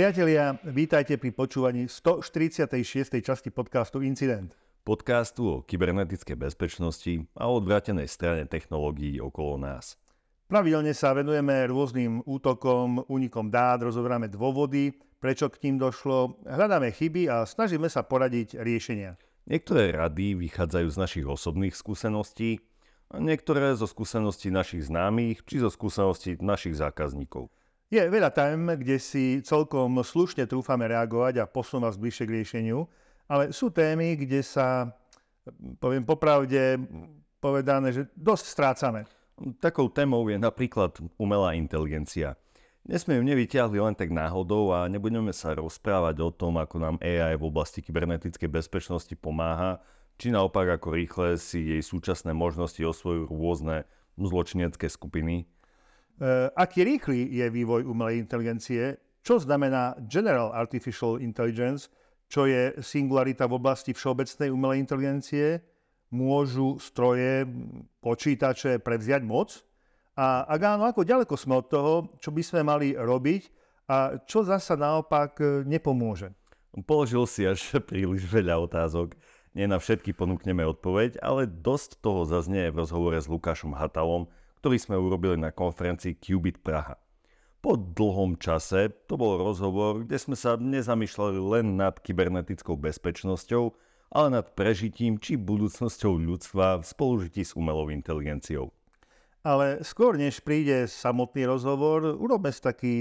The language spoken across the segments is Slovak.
Priatelia, vítajte pri počúvaní 146. časti podcastu Incident. Podcastu o kybernetickej bezpečnosti a odvrátenej strane technológií okolo nás. Pravidelne sa venujeme rôznym útokom, únikom dát, rozoberáme dôvody, prečo k ním došlo, hľadáme chyby a snažíme sa poradiť riešenia. Niektoré rady vychádzajú z našich osobných skúseností, a niektoré zo skúseností našich známych či zo skúseností našich zákazníkov. Je veľa tém, kde si celkom slušne trúfame reagovať a posúvať bližšie k riešeniu, ale sú témy, kde sa, poviem popravde, povedané, že dosť strácame. Takou témou je napríklad umelá inteligencia. Dnes sme ju nevyťahli len tak náhodou a nebudeme sa rozprávať o tom, ako nám AI v oblasti kybernetickej bezpečnosti pomáha, či naopak ako rýchle si jej súčasné možnosti osvojujú rôzne zločinecké skupiny. Eh, aký rýchly je vývoj umelej inteligencie, čo znamená General Artificial Intelligence, čo je singularita v oblasti všeobecnej umelej inteligencie, môžu stroje, počítače prevziať moc? A ak áno, ako ďaleko sme od toho, čo by sme mali robiť a čo zasa naopak eh, nepomôže? Položil si až príliš veľa otázok. Nie na všetky ponúkneme odpoveď, ale dosť toho zaznie v rozhovore s Lukášom Hatalom, ktorý sme urobili na konferencii Qubit Praha. Po dlhom čase to bol rozhovor, kde sme sa nezamýšľali len nad kybernetickou bezpečnosťou, ale nad prežitím či budúcnosťou ľudstva v spolužití s umelou inteligenciou. Ale skôr než príde samotný rozhovor, urobme si taký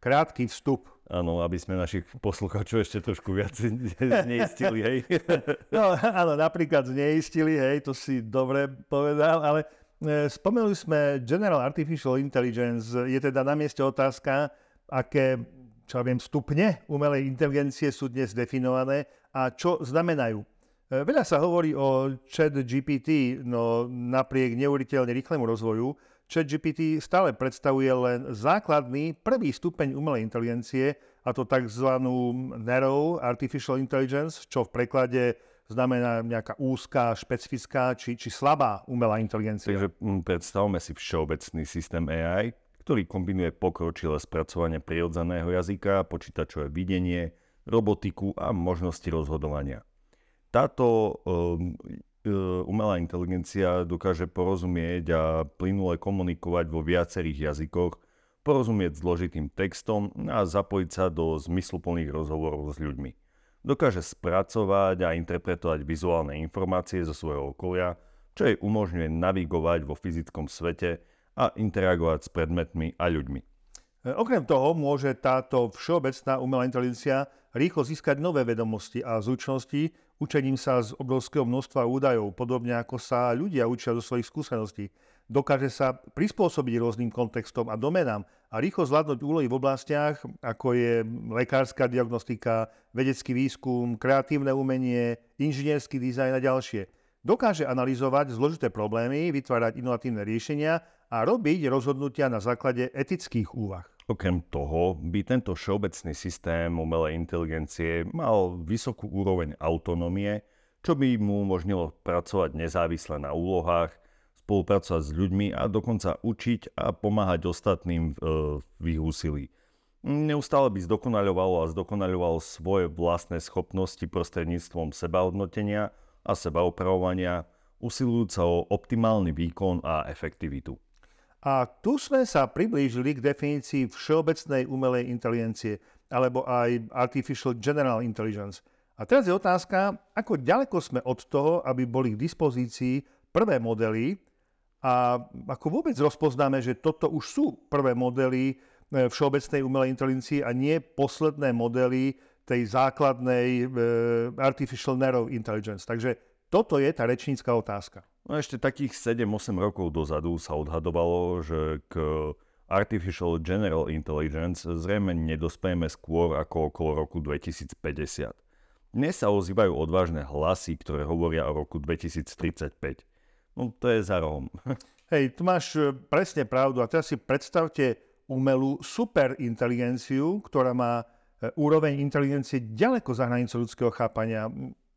krátky vstup. Áno, aby sme našich poslucháčov ešte trošku viac zneistili, hej. No áno, napríklad zneistili, hej, to si dobre povedal, ale spomenuli sme General Artificial Intelligence. Je teda na mieste otázka, aké čo viem, stupne umelej inteligencie sú dnes definované a čo znamenajú. E, veľa sa hovorí o chat GPT, no napriek neuveriteľne rýchlemu rozvoju, chat GPT stále predstavuje len základný prvý stupeň umelej inteligencie, a to tzv. Narrow Artificial Intelligence, čo v preklade znamená nejaká úzká, špecifická či, či slabá umelá inteligencia. Takže mm, predstavme si všeobecný systém AI, ktorý kombinuje pokročilé spracovanie prirodzeného jazyka, počítačové videnie, robotiku a možnosti rozhodovania. Táto um, umelá inteligencia dokáže porozumieť a plynule komunikovať vo viacerých jazykoch, porozumieť zložitým textom a zapojiť sa do zmysluplných rozhovorov s ľuďmi. Dokáže spracovať a interpretovať vizuálne informácie zo svojho okolia, čo jej umožňuje navigovať vo fyzickom svete a interagovať s predmetmi a ľuďmi. E, okrem toho môže táto všeobecná umelá inteligencia rýchlo získať nové vedomosti a zručnosti učením sa z obrovského množstva údajov, podobne ako sa ľudia učia zo svojich skúseností. Dokáže sa prispôsobiť rôznym kontextom a domenám a rýchlo zvládnuť úlohy v oblastiach, ako je lekárska diagnostika, vedecký výskum, kreatívne umenie, inžinierský dizajn a ďalšie. Dokáže analyzovať zložité problémy, vytvárať inovatívne riešenia a robiť rozhodnutia na základe etických úvah. Okrem toho by tento všeobecný systém umelej inteligencie mal vysokú úroveň autonómie, čo by mu umožnilo pracovať nezávisle na úlohách, spolupracovať s ľuďmi a dokonca učiť a pomáhať ostatným v ich úsilí. Neustále by zdokonaľovalo a zdokonaľovalo svoje vlastné schopnosti prostredníctvom sebahodnotenia a sebaopravovania, usilujúca o optimálny výkon a efektivitu. A tu sme sa priblížili k definícii všeobecnej umelej inteligencie, alebo aj Artificial General Intelligence. A teraz je otázka, ako ďaleko sme od toho, aby boli k dispozícii prvé modely, a ako vôbec rozpoznáme, že toto už sú prvé modely e, všeobecnej umelej inteligencie a nie posledné modely tej základnej e, Artificial Narrow Intelligence. Takže toto je tá rečnícka otázka. No ešte takých 7-8 rokov dozadu sa odhadovalo, že k Artificial General Intelligence zrejme nedospejeme skôr ako okolo roku 2050. Dnes sa ozývajú odvážne hlasy, ktoré hovoria o roku 2035. No to je za rohom. Hej, tu máš e, presne pravdu. A teraz si predstavte umelú superinteligenciu, ktorá má e, úroveň inteligencie ďaleko za hranicu ľudského chápania.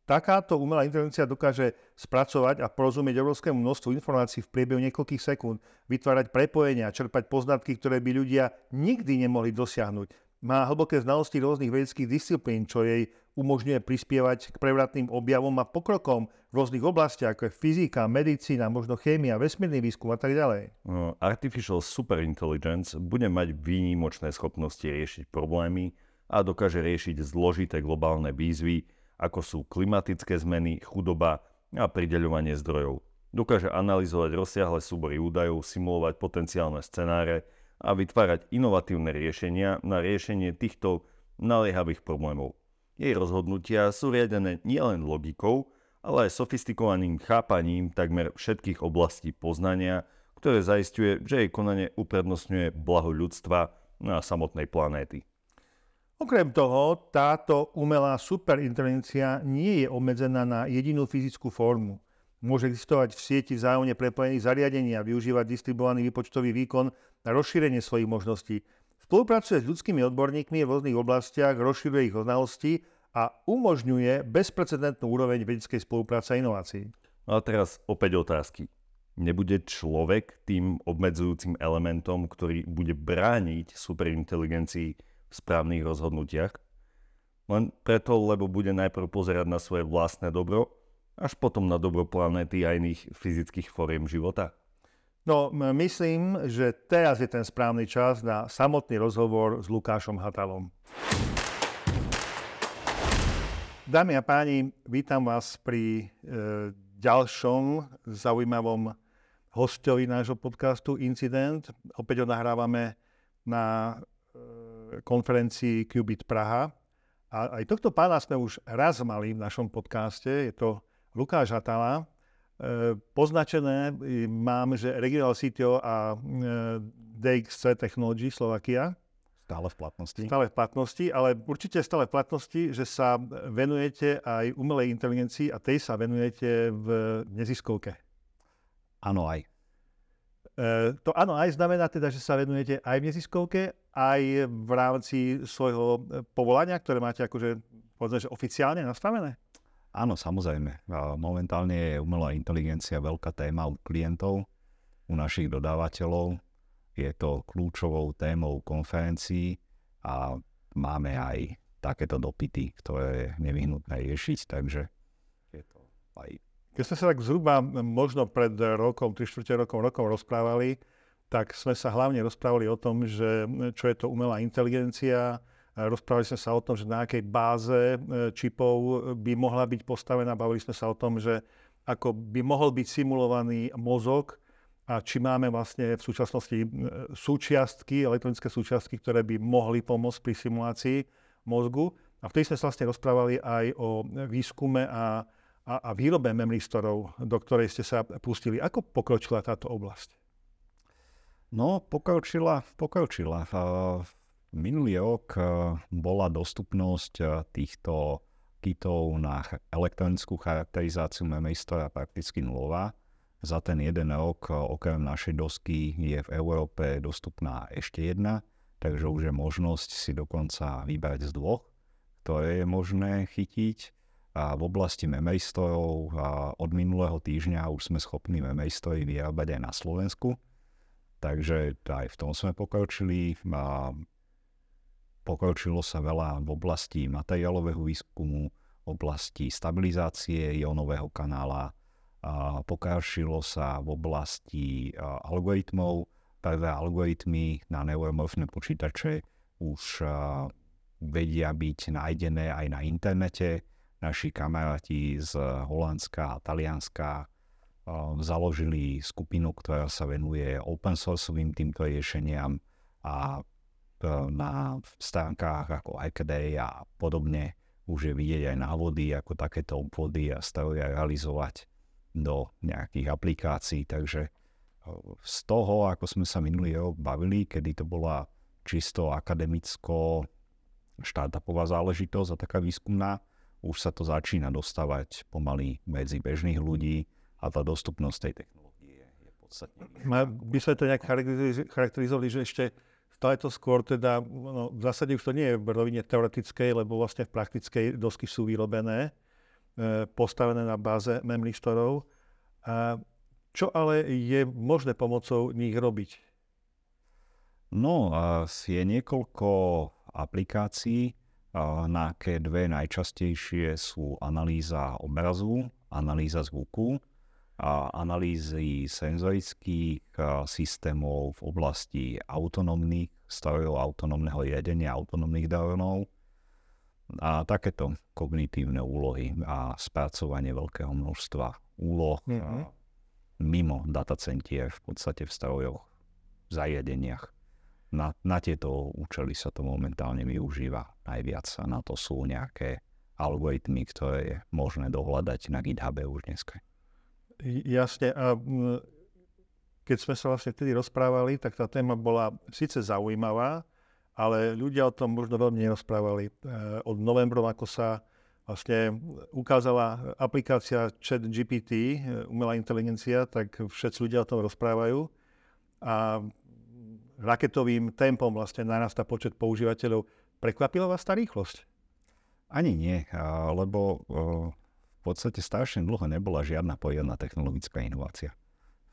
Takáto umelá inteligencia dokáže spracovať a porozumieť obrovskému množstvu informácií v priebehu niekoľkých sekúnd, vytvárať prepojenia, čerpať poznatky, ktoré by ľudia nikdy nemohli dosiahnuť. Má hlboké znalosti rôznych vedeckých disciplín, čo jej umožňuje prispievať k prevratným objavom a pokrokom v rôznych oblastiach, ako je fyzika, medicína, možno chémia, vesmírny výskum a tak ďalej. No, Artificial Superintelligence bude mať výnimočné schopnosti riešiť problémy a dokáže riešiť zložité globálne výzvy, ako sú klimatické zmeny, chudoba a prideľovanie zdrojov. Dokáže analyzovať rozsiahle súbory údajov, simulovať potenciálne scenáre a vytvárať inovatívne riešenia na riešenie týchto naliehavých problémov. Jej rozhodnutia sú riadené nielen logikou, ale aj sofistikovaným chápaním takmer všetkých oblastí poznania, ktoré zaistuje, že jej konanie uprednostňuje blaho ľudstva a samotnej planéty. Okrem toho, táto umelá superinteligencia nie je obmedzená na jedinú fyzickú formu. Môže existovať v sieti vzájomne prepojených zariadení a využívať distribuovaný výpočtový výkon na rozšírenie svojich možností. Spolupracuje s ľudskými odborníkmi v rôznych oblastiach, rozširuje ich znalosti a umožňuje bezprecedentnú úroveň vedeckej spolupráce a inovácií. No a teraz opäť otázky. Nebude človek tým obmedzujúcim elementom, ktorý bude brániť superinteligencii v správnych rozhodnutiach. Len preto, lebo bude najprv pozerať na svoje vlastné dobro, až potom na dobro planéty a iných fyzických fóriem života. No, myslím, že teraz je ten správny čas na samotný rozhovor s Lukášom Hatalom. Dámy a páni, vítam vás pri e, ďalšom zaujímavom hostovi nášho podcastu Incident. Opäť ho nahrávame na konferencii Qubit Praha. A aj tohto pána sme už raz mali v našom podcaste. Je to Lukáš Hatala. E, poznačené mám, že Regional CTO a e, DXC Technology Slovakia. Stále v platnosti. Stále v platnosti, ale určite stále v platnosti, že sa venujete aj umelej inteligencii a tej sa venujete v neziskovke. Áno, aj. E, to áno, aj znamená teda, že sa venujete aj v neziskovke, aj v rámci svojho povolania, ktoré máte akože, povedzme, že oficiálne nastavené? Áno, samozrejme. Momentálne je umelá inteligencia veľká téma u klientov, u našich dodávateľov. Je to kľúčovou témou konferencií a máme aj takéto dopity, ktoré je nevyhnutné riešiť, takže je to aj keď sme sa tak zhruba možno pred rokom, 3 čtvrte rokom, rokom rozprávali, tak sme sa hlavne rozprávali o tom, že čo je to umelá inteligencia, rozprávali sme sa o tom, že na akej báze e, čipov by mohla byť postavená, bavili sme sa o tom, že ako by mohol byť simulovaný mozog a či máme vlastne v súčasnosti e, súčiastky, elektronické súčiastky, ktoré by mohli pomôcť pri simulácii mozgu. A vtedy sme sa vlastne rozprávali aj o výskume a a, a výrobe memristorov, do ktorej ste sa pustili. Ako pokročila táto oblasť? No, pokročila, pokročila. Minulý rok e, bola dostupnosť e, týchto kitov na elektronickú charakterizáciu memristora prakticky nulová. Za ten jeden rok, e, okrem našej dosky, je v Európe dostupná ešte jedna, takže už je možnosť si dokonca vybrať z dvoch, ktoré je možné chytiť. A v oblasti memejstorov od minulého týždňa už sme schopní memejstory vyrábať aj na Slovensku. Takže aj v tom sme pokročili. A pokročilo sa veľa v oblasti materiálového výskumu, oblasti stabilizácie ionového kanála, a pokročilo sa v oblasti algoritmov. Prvé algoritmy na neuromorfné počítače už vedia byť nájdené aj na internete naši kamaráti z Holandska a Talianska založili skupinu, ktorá sa venuje open sourceovým týmto riešeniam a na stránkach ako IKD a podobne už je vidieť aj návody, ako takéto obvody a stroje realizovať do nejakých aplikácií. Takže e, z toho, ako sme sa minulý rok bavili, kedy to bola čisto akademicko štartupová záležitosť a taká výskumná, už sa to začína dostávať pomaly medzi bežných ľudí a tá dostupnosť tej technológie je podstatne By sme to nejak charakterizovali, že ešte stále to skôr teda, no, v zásade už to nie je v rovine teoretickej, lebo vlastne v praktickej dosky sú vyrobené, e, postavené na báze memristorov. A čo ale je možné pomocou nich robiť? No, je niekoľko aplikácií, na aké dve najčastejšie sú analýza obrazu, analýza zvuku analýzy senzorických systémov v oblasti autonómnych strojov, autonómneho jedenia, autonómnych dronov a takéto kognitívne úlohy a spracovanie veľkého množstva úloh mm-hmm. mimo datacentier v podstate v strojoch, v zariadeniach. Na, na tieto účely sa to momentálne využíva najviac a na to sú nejaké algoritmy, ktoré je možné dohľadať na GitHube už dneska. Jasne. A keď sme sa vlastne vtedy rozprávali, tak tá téma bola síce zaujímavá, ale ľudia o tom možno veľmi nerozprávali. E, od novembrom, ako sa vlastne ukázala aplikácia chat GPT, e, umelá inteligencia, tak všetci ľudia o tom rozprávajú a raketovým tempom vlastne narastá počet používateľov. Prekvapila vás tá rýchlosť? Ani nie, lebo v podstate strašne dlho nebola žiadna poriadna technologická inovácia.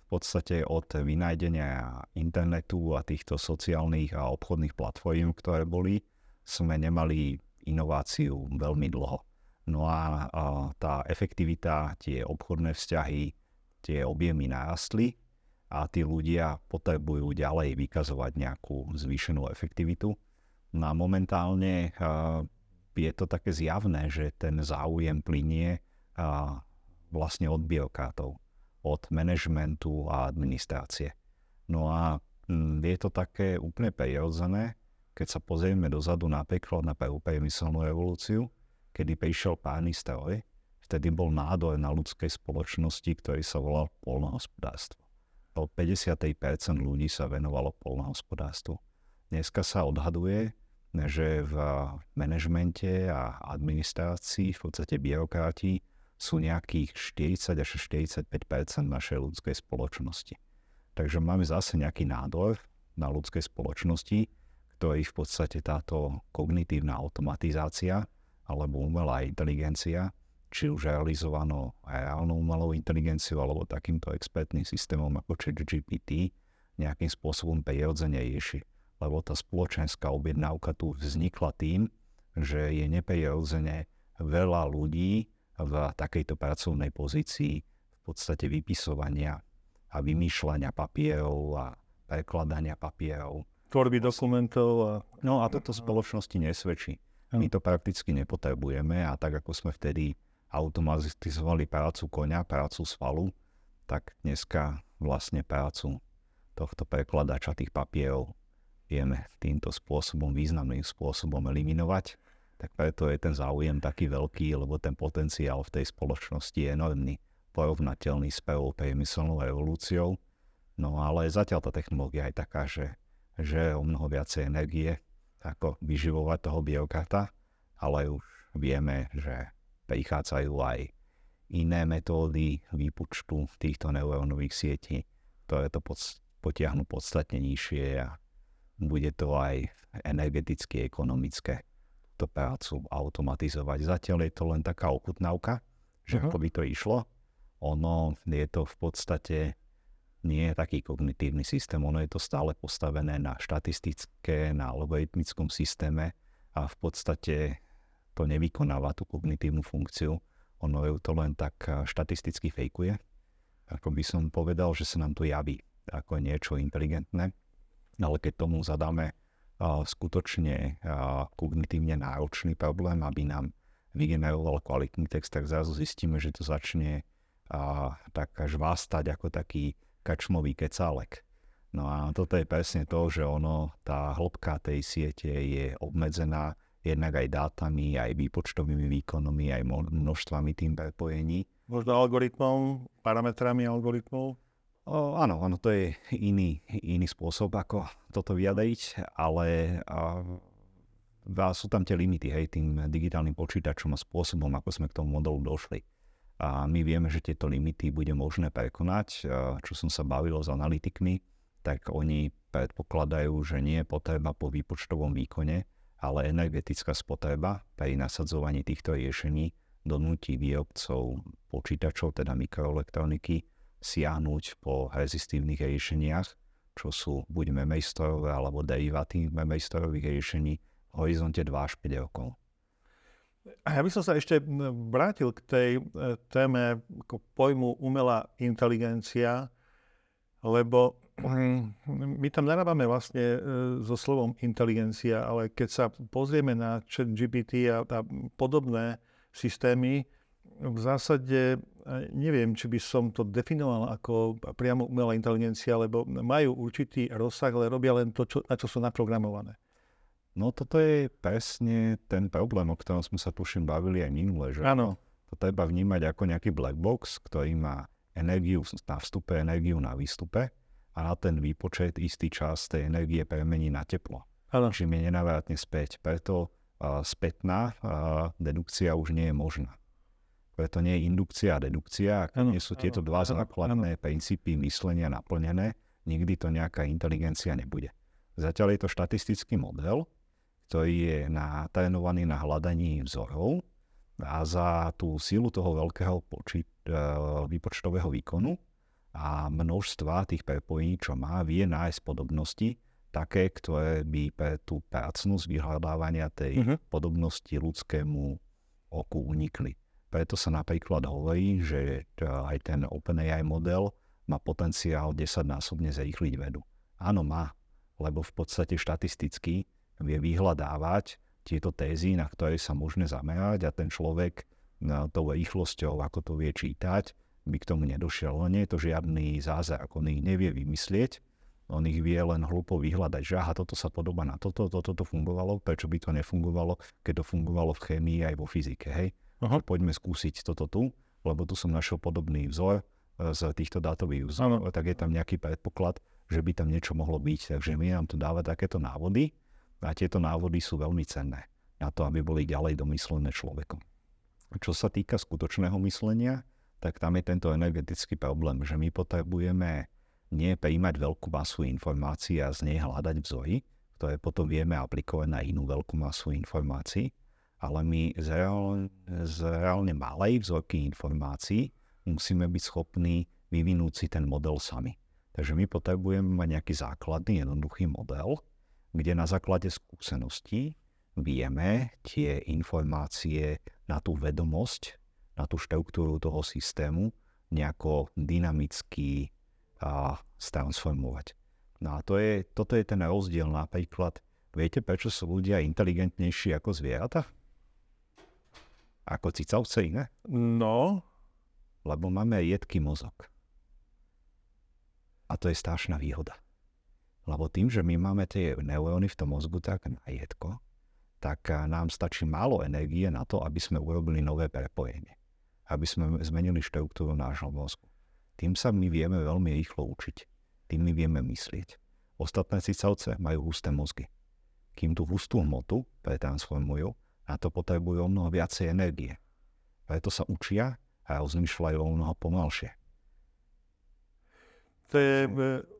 V podstate od vynájdenia internetu a týchto sociálnych a obchodných platform, ktoré boli, sme nemali inováciu veľmi dlho. No a, a tá efektivita, tie obchodné vzťahy, tie objemy narastli a tí ľudia potrebujú ďalej vykazovať nejakú zvýšenú efektivitu. No a momentálne je to také zjavné, že ten záujem plinie a vlastne od byrokratov, od manažmentu a administrácie. No a mm, je to také úplne prirodzené, keď sa pozrieme dozadu napríklad na prvú priemyselnú revolúciu, kedy prišiel párny stroj, vtedy bol nádor na ľudskej spoločnosti, ktorý sa volal polnohospodárstvo. O 50% ľudí sa venovalo polnohospodárstvu. Dneska sa odhaduje, že v manažmente a administrácii, v podstate byrokrati, sú nejakých 40 až 45% našej ľudskej spoločnosti. Takže máme zase nejaký nádor na ľudskej spoločnosti, ktorý v podstate táto kognitívna automatizácia alebo umelá inteligencia, či už realizovanou reálnou umelou inteligenciou alebo takýmto expertným systémom ako ChatGPT, nejakým spôsobom prirodzene rieši lebo tá spoločenská objednávka tu vznikla tým, že je neprirodzene veľa ľudí v takejto pracovnej pozícii v podstate vypisovania a vymýšľania papierov a prekladania papierov. Tvorby dokumentov. A... No a toto spoločnosti nesvedčí. My to prakticky nepotrebujeme a tak ako sme vtedy automatizovali prácu konia, prácu svalu, tak dneska vlastne prácu tohto prekladača tých papierov vieme týmto spôsobom, významným spôsobom eliminovať, tak preto je ten záujem taký veľký, lebo ten potenciál v tej spoločnosti je enormný, porovnateľný s prvou priemyselnou revolúciou. No ale zatiaľ tá technológia je taká, že, že o mnoho viacej energie, ako vyživovať toho biokrata, ale už vieme, že prichádzajú aj iné metódy výpočtu týchto neurónových sietí, ktoré to pod, potiahnu podstatne nižšie a bude to aj energeticky, ekonomické tú prácu automatizovať. Zatiaľ je to len taká ochutnávka, že uh-huh. ako by to išlo. Ono je to v podstate nie je taký kognitívny systém, ono je to stále postavené na štatistické, na algoritmickom systéme a v podstate to nevykonáva tú kognitívnu funkciu. Ono ju to len tak štatisticky fejkuje. Ako by som povedal, že sa nám to javí ako niečo inteligentné ale keď tomu zadáme skutočne kognitívne náročný problém, aby nám vygeneroval kvalitný text, tak zrazu zistíme, že to začne tak až vástať ako taký kačmový kecálek. No a toto je presne to, že ono, tá hĺbka tej siete je obmedzená jednak aj dátami, aj výpočtovými výkonmi, aj množstvami tým prepojení. Možno algoritmom, parametrami algoritmov? O, áno, áno, to je iný, iný spôsob, ako toto vyjadriť, ale a, sú tam tie limity, hej, tým digitálnym počítačom a spôsobom, ako sme k tomu modelu došli. A my vieme, že tieto limity bude možné prekonať. A, čo som sa bavil s analytikmi, tak oni predpokladajú, že nie je potreba po výpočtovom výkone, ale energetická spotreba pri nasadzovaní týchto riešení donúti výrobcov počítačov, teda mikroelektroniky, siahnuť po rezistívnych riešeniach, čo sú buď memejstrojové alebo deriváty memejstrojových riešení, horizonte 2 až 5 rokov. A ja by som sa ešte vrátil k tej e, téme ako pojmu umelá inteligencia, lebo hm, my tam narábame vlastne e, so slovom inteligencia, ale keď sa pozrieme na GPT a, a podobné systémy, v zásade neviem, či by som to definoval ako priamo umelá inteligencia, lebo majú určitý rozsah, ale robia len to, čo, na čo sú naprogramované. No toto je presne ten problém, o ktorom sme sa tuším bavili aj minule, že Áno. to treba vnímať ako nejaký black box, ktorý má energiu na vstupe, energiu na výstupe a na ten výpočet istý čas tej energie premení na teplo. Áno. Čím je nenavratne späť. Preto uh, spätná uh, dedukcia už nie je možná. Preto nie je indukcia a dedukcia. Ak Áno, nie sú tieto áno, dva základné princípy myslenia naplnené, nikdy to nejaká inteligencia nebude. Zatiaľ je to štatistický model, ktorý je natrénovaný na hľadaní vzorov a za tú silu toho veľkého počít, e, výpočtového výkonu a množstva tých prepojení, čo má, vie nájsť podobnosti také, ktoré by pre tú prácnosť vyhľadávania tej Mhm. podobnosti ľudskému oku unikli. Preto sa napríklad hovorí, že e, aj ten OpenAI model má potenciál 10-násobne zrýchliť vedu. Áno, má, lebo v podstate štatisticky vie vyhľadávať tieto tézy, na ktoré sa môžeme zamerať a ten človek no, tou rýchlosťou, ako to vie čítať, by k tomu nedošiel. No nie je to žiadny zázrak, on ich nevie vymyslieť, on ich vie len hlupo vyhľadať, že aha, toto sa podobá na toto, toto to fungovalo, prečo by to nefungovalo, keď to fungovalo v chémii aj vo fyzike, hej. Aha. Poďme skúsiť toto tu, lebo tu som našiel podobný vzor e, z týchto dátových vzorov, tak je tam nejaký predpoklad, že by tam niečo mohlo byť. Takže my nám tu dáva takéto návody a tieto návody sú veľmi cenné na to, aby boli ďalej domyslené človekom. Čo sa týka skutočného myslenia, tak tam je tento energetický problém, že my potrebujeme nie prijímať veľkú masu informácií a z nej hľadať vzory, ktoré potom vieme aplikovať na inú veľkú masu informácií, ale my z reálne, z reálne malej vzorky informácií musíme byť schopní vyvinúť si ten model sami. Takže my potrebujeme mať nejaký základný, jednoduchý model, kde na základe skúseností vieme tie informácie na tú vedomosť, na tú štruktúru toho systému nejako dynamicky a, stransformovať. No a to je, toto je ten rozdiel napríklad. Viete, prečo sú ľudia inteligentnejší ako zvieratá? Ako cicavce iné? No, Lebo máme jedký mozog. A to je strašná výhoda. Lebo tým, že my máme tie neuróny v tom mozgu tak na jedko, tak nám stačí málo energie na to, aby sme urobili nové prepojenie. Aby sme zmenili štruktúru nášho mozgu. Tým sa my vieme veľmi rýchlo učiť. Tým my vieme myslieť. Ostatné cicavce majú husté mozgy. Kým tú hustú hmotu pretransformujú, na to potrebujú o mnoho viacej energie. Preto sa učia a rozmýšľajú o mnoho pomalšie. to je e,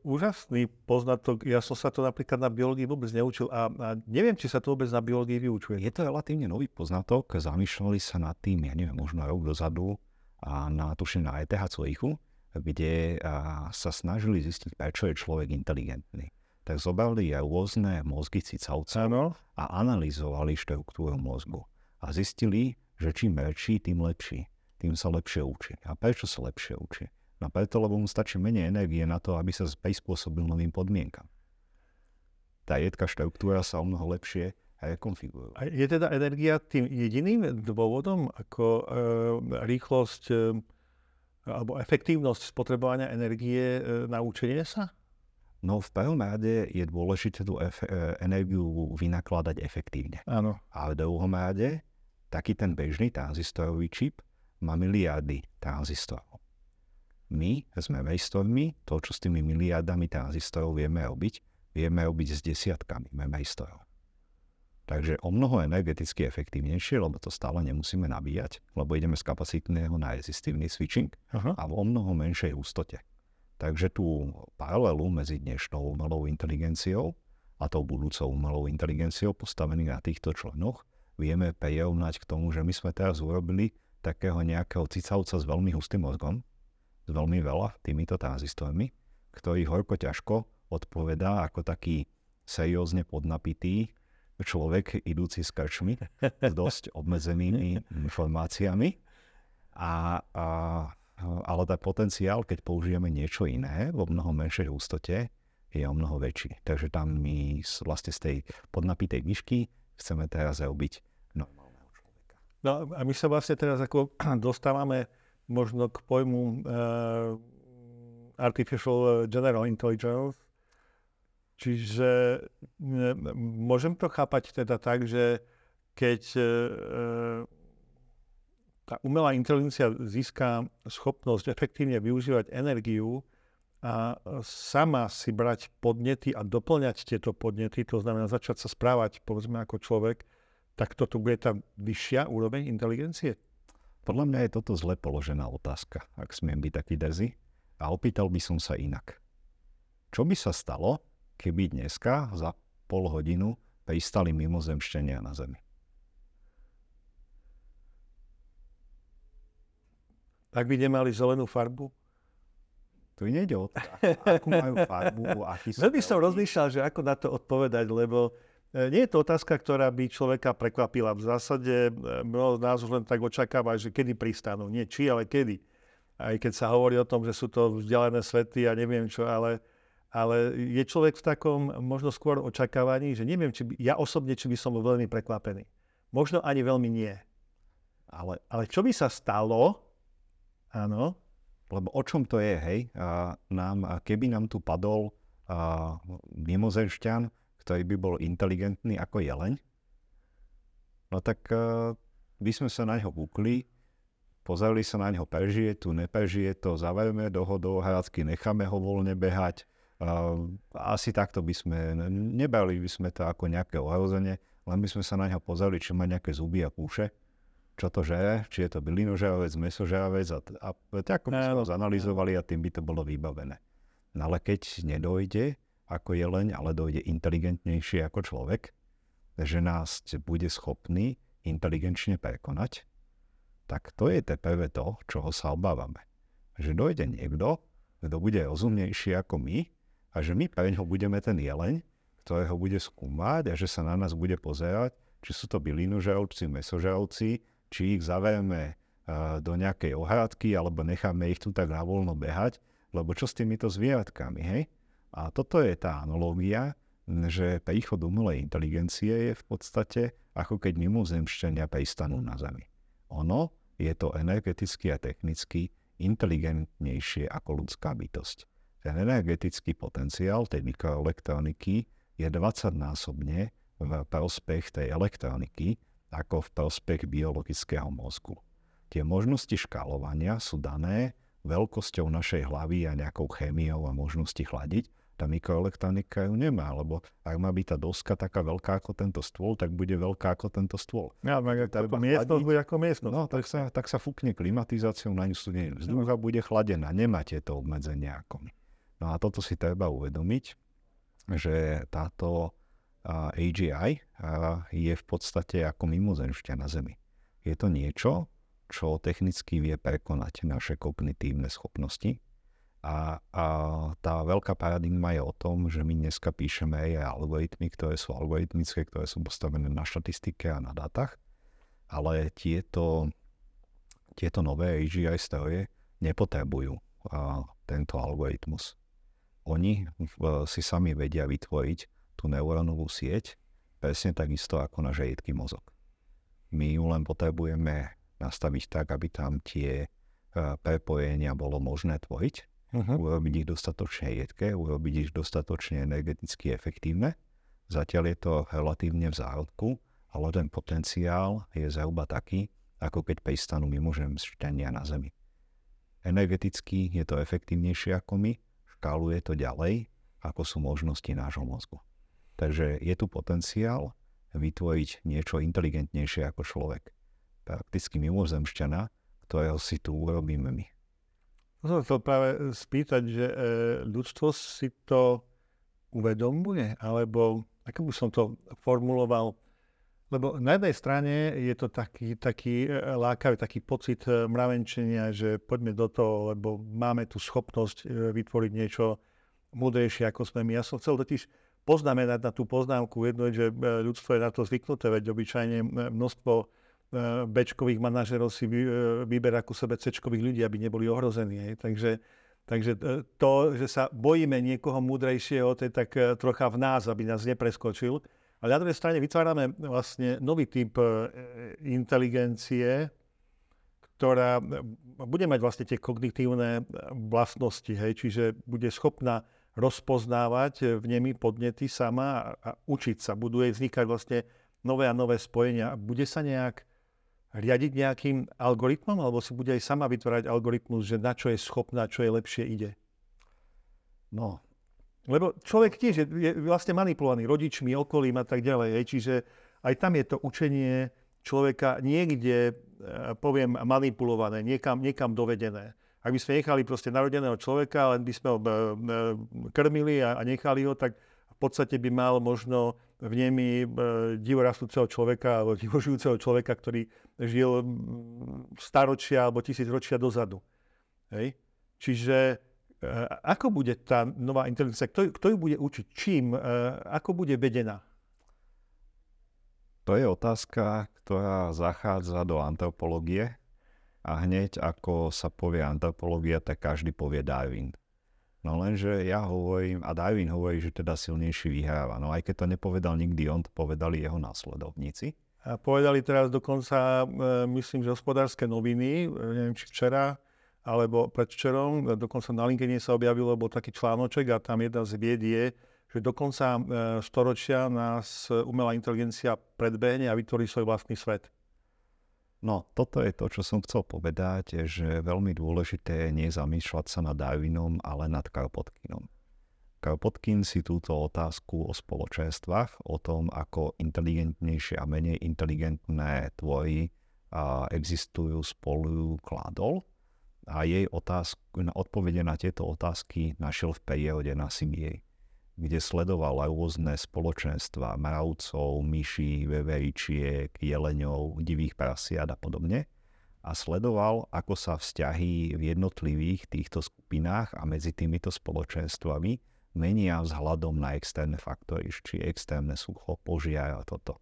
úžasný poznatok. Ja som sa to napríklad na biológii vôbec neučil a, a neviem, či sa to vôbec na biológii vyučuje. Je to relatívne nový poznatok, zamýšľali sa nad tým, ja neviem, možno rok dozadu a na, tuším na ETH Zurichu, kde a, sa snažili zistiť, prečo je človek inteligentný. Tak zobrali aj rôzne mozgy cicavcov a analyzovali štruktúru mozgu. A zistili, že čím väčší, tým lepší. Tým sa lepšie učí. A prečo sa lepšie učí? No preto, lebo mu stačí menej energie na to, aby sa prispôsobil novým podmienkam. Tá jedka štruktúra sa o mnoho lepšie rekonfiguruje. A je teda energia tým jediným dôvodom, ako e, rýchlosť e, alebo efektívnosť spotrebovania energie e, na učenie sa? No v prvom rade je dôležité tú efe- e, energiu vynakladať efektívne. Áno. A v druhom rade taký ten bežný tranzistorový čip má miliardy tranzistorov. My sme majstormi, to, čo s tými miliardami tranzistorov vieme robiť, vieme robiť s desiatkami majstorov. Takže o mnoho energeticky efektívnejšie, lebo to stále nemusíme nabíjať, lebo ideme z kapacitného na rezistívny switching Aha. a o mnoho menšej hustote. Takže tú paralelu medzi dnešnou umelou inteligenciou a tou budúcou umelou inteligenciou postavených na týchto členoch vieme prirovnať k tomu, že my sme teraz urobili takého nejakého cicavca s veľmi hustým mozgom, s veľmi veľa týmito tranzistormi, ktorý horko ťažko odpovedá ako taký seriózne podnapitý človek idúci s krčmi s dosť obmedzenými informáciami. A, a, ale ten potenciál, keď použijeme niečo iné vo mnoho menšej hustote, je o mnoho väčší. Takže tam my vlastne z tej podnapitej myšky chceme teraz robiť normálneho človeka. No a my sa vlastne teraz ako dostávame možno k pojmu uh, Artificial General Intelligence, Čiže môžem to chápať teda tak, že keď tá umelá inteligencia získa schopnosť efektívne využívať energiu a sama si brať podnety a doplňať tieto podnety, to znamená začať sa správať, povedzme, ako človek, tak toto bude tá vyššia úroveň inteligencie? Podľa mňa je toto zle položená otázka, ak smiem byť taký drzý. A opýtal by som sa inak. Čo by sa stalo, keby dneska za pol hodinu pristali mimozemšťania na Zemi? Tak by nemali zelenú farbu? Tu nejde o to, akú majú farbu, aký sú... Veľmi som rozmýšľal, že ako na to odpovedať, lebo e, nie je to otázka, ktorá by človeka prekvapila. V zásade e, mnoho z nás už len tak očakáva, že kedy pristanú. Nie či, ale kedy. Aj keď sa hovorí o tom, že sú to vzdialené svety a neviem čo, ale, ale je človek v takom možno skôr očakávaní, že neviem, či by, ja osobne, či by som bol veľmi prekvapený. Možno ani veľmi nie. Ale, ale čo by sa stalo, áno, lebo o čom to je, hej? A nám, a keby nám tu padol a, mimozemšťan, ktorý by bol inteligentný ako jeleň, no tak a, by sme sa na ňo kúkli, pozreli sa na ňo, prežije tu, neprežije to, zavajme do ho do hrácky, necháme ho voľne behať. A, asi takto by sme, nebali by sme to ako nejaké ohrozenie, len by sme sa na ňo pozreli, či má nejaké zuby a kúše čo to žere, či je to bylinožravec, mesožravec a, a tak by sme ho zanalizovali a tým by to bolo vybavené. No ale keď nedojde ako jeleň, ale dojde inteligentnejšie ako človek, že nás bude schopný inteligenčne prekonať, tak to je teprve to, čoho sa obávame. Že dojde niekto, kto bude rozumnejší ako my a že my pre ňo budeme ten jeleň, ktorého bude skúmať a že sa na nás bude pozerať, či sú to bylinožravci, mesožravci, či ich zavejeme do nejakej ohradky alebo necháme ich tu tak na voľno behať, lebo čo s týmito zvieratkami, hej? A toto je tá analogia, že príchod umelej inteligencie je v podstate ako keď mimozemšťania pristanú na Zemi. Ono je to energeticky a technicky inteligentnejšie ako ľudská bytosť. Ten energetický potenciál tej mikroelektroniky je 20-násobne v prospech tej elektroniky, ako v prospech biologického mozgu. Tie možnosti škálovania sú dané veľkosťou našej hlavy a nejakou chémiou a možnosti chladiť. Tá mikroelektronika ju nemá, lebo ak má byť tá doska taká veľká ako tento stôl, tak bude veľká ako tento stôl. Ja, ako miestnosť bude ako miestnosť. No, tak sa, tak sa fúkne klimatizáciou, na ňu studený vzduch a bude chladená. Nemá tieto obmedzenia ako my. No a toto si treba uvedomiť, že táto AGI je v podstate ako mimozemšťa na Zemi. Je to niečo, čo technicky vie prekonať naše kognitívne schopnosti. A, a tá veľká paradigma je o tom, že my dneska píšeme aj algoritmy, ktoré sú algoritmické, ktoré sú postavené na štatistike a na dátach, ale tieto, tieto nové AGI stroje nepotrebujú a, tento algoritmus. Oni v, si sami vedia vytvoriť tú neurónovú sieť, presne takisto ako náš jedký mozog. My ju len potrebujeme nastaviť tak, aby tam tie uh, prepojenia bolo možné tvoriť, uh-huh. urobiť ich dostatočne jedké, urobiť ich dostatočne energeticky efektívne. Zatiaľ je to relatívne v zárodku, ale ten potenciál je zhruba taký, ako keď pristanú mimožemšťania na Zemi. Energeticky je to efektívnejšie ako my, škáluje to ďalej, ako sú možnosti nášho mozgu. Takže je tu potenciál vytvoriť niečo inteligentnejšie ako človek. Prakticky mimozemšťana, ktorého si tu urobíme my. Som chcel práve spýtať, že e, ľudstvo si to uvedomuje, alebo ako by som to formuloval, lebo na jednej strane je to taký, taký e, lákavý, taký pocit e, mravenčenia, že poďme do toho, lebo máme tu schopnosť e, vytvoriť niečo múdrejšie, ako sme my. Ja som chcel totiž poznamenať na tú poznámku jednu, že ľudstvo je na to zvyknuté, veď obyčajne množstvo bečkových manažerov si vyberá ku sebe cečkových ľudí, aby neboli ohrození. Takže, takže to, že sa bojíme niekoho múdrejšieho, to je tak trocha v nás, aby nás nepreskočil. Ale na druhej strane vytvárame vlastne nový typ inteligencie, ktorá bude mať vlastne tie kognitívne vlastnosti, hej, čiže bude schopná rozpoznávať v nemi podnety sama a, učiť sa. Budú jej vznikať vlastne nové a nové spojenia. Bude sa nejak riadiť nejakým algoritmom, alebo si bude aj sama vytvárať algoritmus, že na čo je schopná, čo je lepšie ide? No. Lebo človek tiež je, je vlastne manipulovaný rodičmi, okolím a tak ďalej. Čiže aj tam je to učenie človeka niekde, e, poviem, manipulované, niekam, niekam dovedené. Ak by sme nechali proste narodeného človeka, len by sme ho e, e, krmili a nechali ho, tak v podstate by mal možno v nemi divorastúceho človeka alebo divožujúceho človeka, ktorý žil staročia alebo tisícročia dozadu. Hej? Čiže ako bude tá nová inteligencia, kto, kto ju bude učiť, čím, ako bude vedená? To je otázka, ktorá zachádza do antropológie a hneď ako sa povie antropológia, tak každý povie Darwin. No lenže ja hovorím, a Darwin hovorí, že teda silnejší vyhráva. No aj keď to nepovedal nikdy on, to povedali jeho následovníci. A povedali teraz dokonca, e, myslím, že hospodárske noviny, e, neviem či včera, alebo predvčerom, dokonca na LinkedIn sa objavilo, bol taký článoček a tam jedna z vied je, že do konca e, storočia nás umelá inteligencia predbehne a vytvorí svoj vlastný svet. No, toto je to, čo som chcel povedať, že veľmi dôležité je nezamýšľať sa nad Darwinom, ale nad Karpotkinom. Karpotkin si túto otázku o spoločenstvách, o tom, ako inteligentnejšie a menej inteligentné tvory existujú spolu, kladol a jej otázku, odpovede na tieto otázky našiel v perióde na Simiej kde sledoval rôzne spoločenstva mravcov, myší, veveričiek, jeleňov, divých prasiat a podobne a sledoval, ako sa vzťahy v jednotlivých týchto skupinách a medzi týmito spoločenstvami menia vzhľadom na externé faktory, či externé sucho, požiar a toto.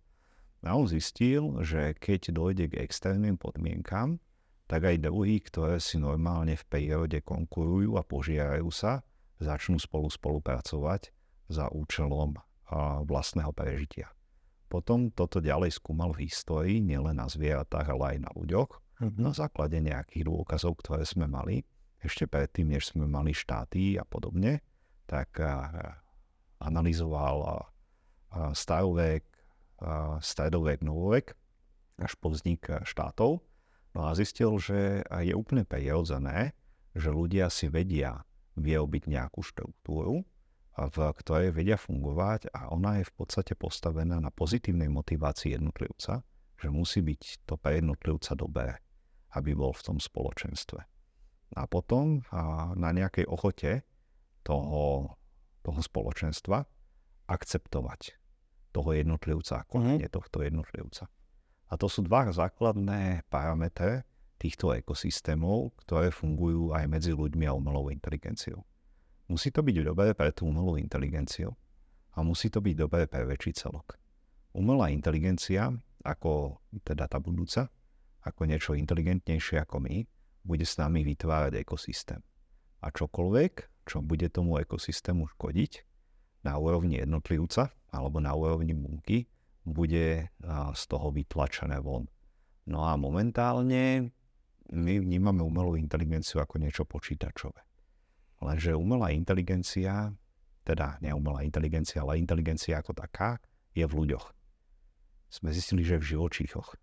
A on zistil, že keď dojde k externým podmienkam, tak aj druhy, ktoré si normálne v prírode konkurujú a požiarajú sa, začnú spolu spolupracovať za účelom vlastného prežitia. Potom toto ďalej skúmal v histórii, nielen na zvieratách, ale aj na ľuďoch, mm-hmm. na základe nejakých dôkazov, ktoré sme mali. Ešte predtým, než sme mali štáty a podobne, tak analyzoval starovek, stredovek, novovek, až po vznik štátov. No a zistil, že je úplne prirodzené, že ľudia si vedia vyrobiť nejakú štruktúru, v ktorej vedia fungovať a ona je v podstate postavená na pozitívnej motivácii jednotlivca, že musí byť to pre jednotlivca dobré, aby bol v tom spoločenstve. A potom a na nejakej ochote toho, toho spoločenstva akceptovať toho jednotlivca, ako mm-hmm. tohto jednotlivca. A to sú dva základné parametre týchto ekosystémov, ktoré fungujú aj medzi ľuďmi a umelou inteligenciou. Musí to byť dobré pre tú umelú inteligenciu a musí to byť dobré pre väčší celok. Umelá inteligencia, ako teda tá budúca, ako niečo inteligentnejšie ako my, bude s nami vytvárať ekosystém. A čokoľvek, čo bude tomu ekosystému škodiť, na úrovni jednotlivca alebo na úrovni bunky, bude z toho vytlačené von. No a momentálne my vnímame umelú inteligenciu ako niečo počítačové. Lenže umelá inteligencia, teda neumelá inteligencia, ale inteligencia ako taká, je v ľuďoch. Sme zistili, že v živočíchoch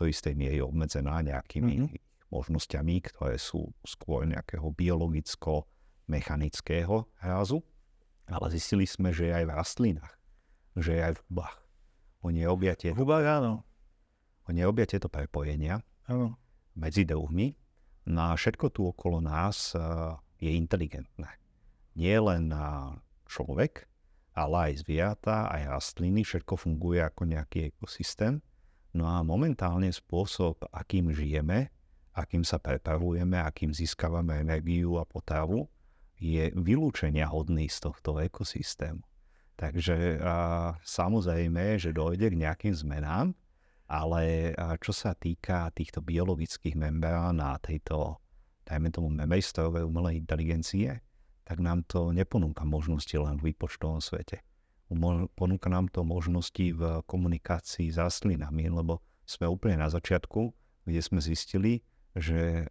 do istej miery obmedzená nejakými mm-hmm. možnosťami, ktoré sú skôr nejakého biologicko-mechanického rázu, ale zistili sme, že je aj v rastlinách, že je aj v hubách. Oni robia tieto, v hubách, áno. Oni robia tieto prepojenia áno. medzi druhmi. No a všetko tu okolo nás je inteligentné. Nie len na človek, ale aj zvieratá, aj rastliny, všetko funguje ako nejaký ekosystém. No a momentálne spôsob, akým žijeme, akým sa prepravujeme, akým získavame energiu a potravu, je vylúčenia hodný z tohto ekosystému. Takže a, samozrejme, že dojde k nejakým zmenám, ale a, čo sa týka týchto biologických membrán a tejto, dajme tomu, memejstrovej umelej inteligencie, tak nám to neponúka možnosti len v výpočtovom svete. Ponúka nám to možnosti v komunikácii s rastlinami, lebo sme úplne na začiatku, kde sme zistili, že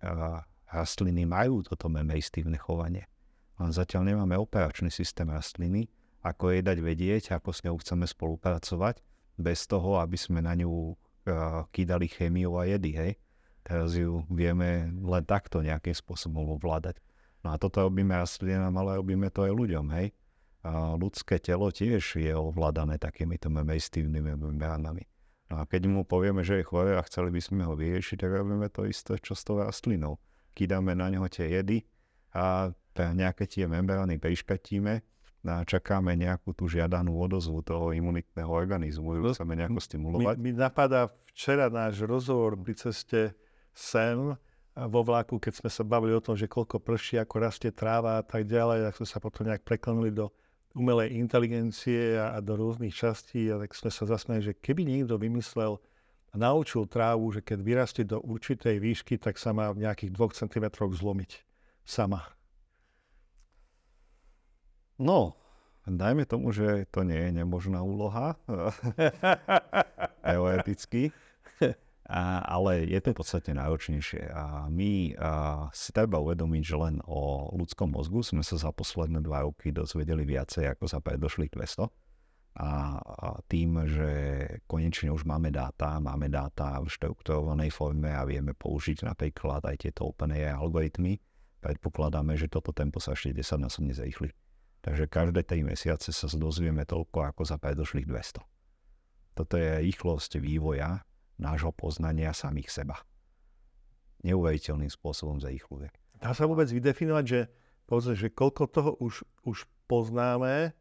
rastliny majú toto memejstívne chovanie. Len zatiaľ nemáme operačný systém rastliny, ako jej dať vedieť, ako s ňou chceme spolupracovať, bez toho, aby sme na ňu kýdali chémiu a jedy, hej. Teraz ju vieme len takto nejakým spôsobom ovládať. No a toto robíme rastlinám, ale robíme to aj ľuďom, hej. A ľudské telo tiež je ovládané takýmito memejstívnymi membránami. No a keď mu povieme, že je choré a chceli by sme ho vyriešiť, tak robíme to isté, čo s tou rastlinou. Kýdame na neho tie jedy a nejaké tie membrány priškatíme a čakáme nejakú tú žiadanú odozvu toho imunitného organizmu, no, chceme nejako stimulovať. Mi, mi napadá včera náš rozhovor pri ceste sem vo vlaku, keď sme sa bavili o tom, že koľko prší, ako rastie tráva a tak ďalej, tak sme sa potom nejak preklenuli do umelej inteligencie a, a do rôznych častí a tak sme sa zasmiali, že keby niekto vymyslel a naučil trávu, že keď vyrastie do určitej výšky, tak sa má v nejakých 2 cm zlomiť sama. No, dajme tomu, že to nie je nemožná úloha teoreticky, ale je to v podstate náročnejšie. A my a, si treba uvedomiť, že len o ľudskom mozgu sme sa za posledné dva roky dozvedeli viacej ako za predošlých 200. A, a tým, že konečne už máme dáta, máme dáta v štrukturovanej forme a vieme použiť napríklad aj tieto OpenAI algoritmy, predpokladáme, že toto tempo sa ešte 10 násobne zrýchli. Takže každé 3 mesiace sa dozvieme toľko ako za predošlých 200. Toto je rýchlosť vývoja nášho poznania samých seba. Neuveriteľným spôsobom zrýchluje. Dá sa vôbec vydefinovať, že, povedzme, že koľko toho už, už poznáme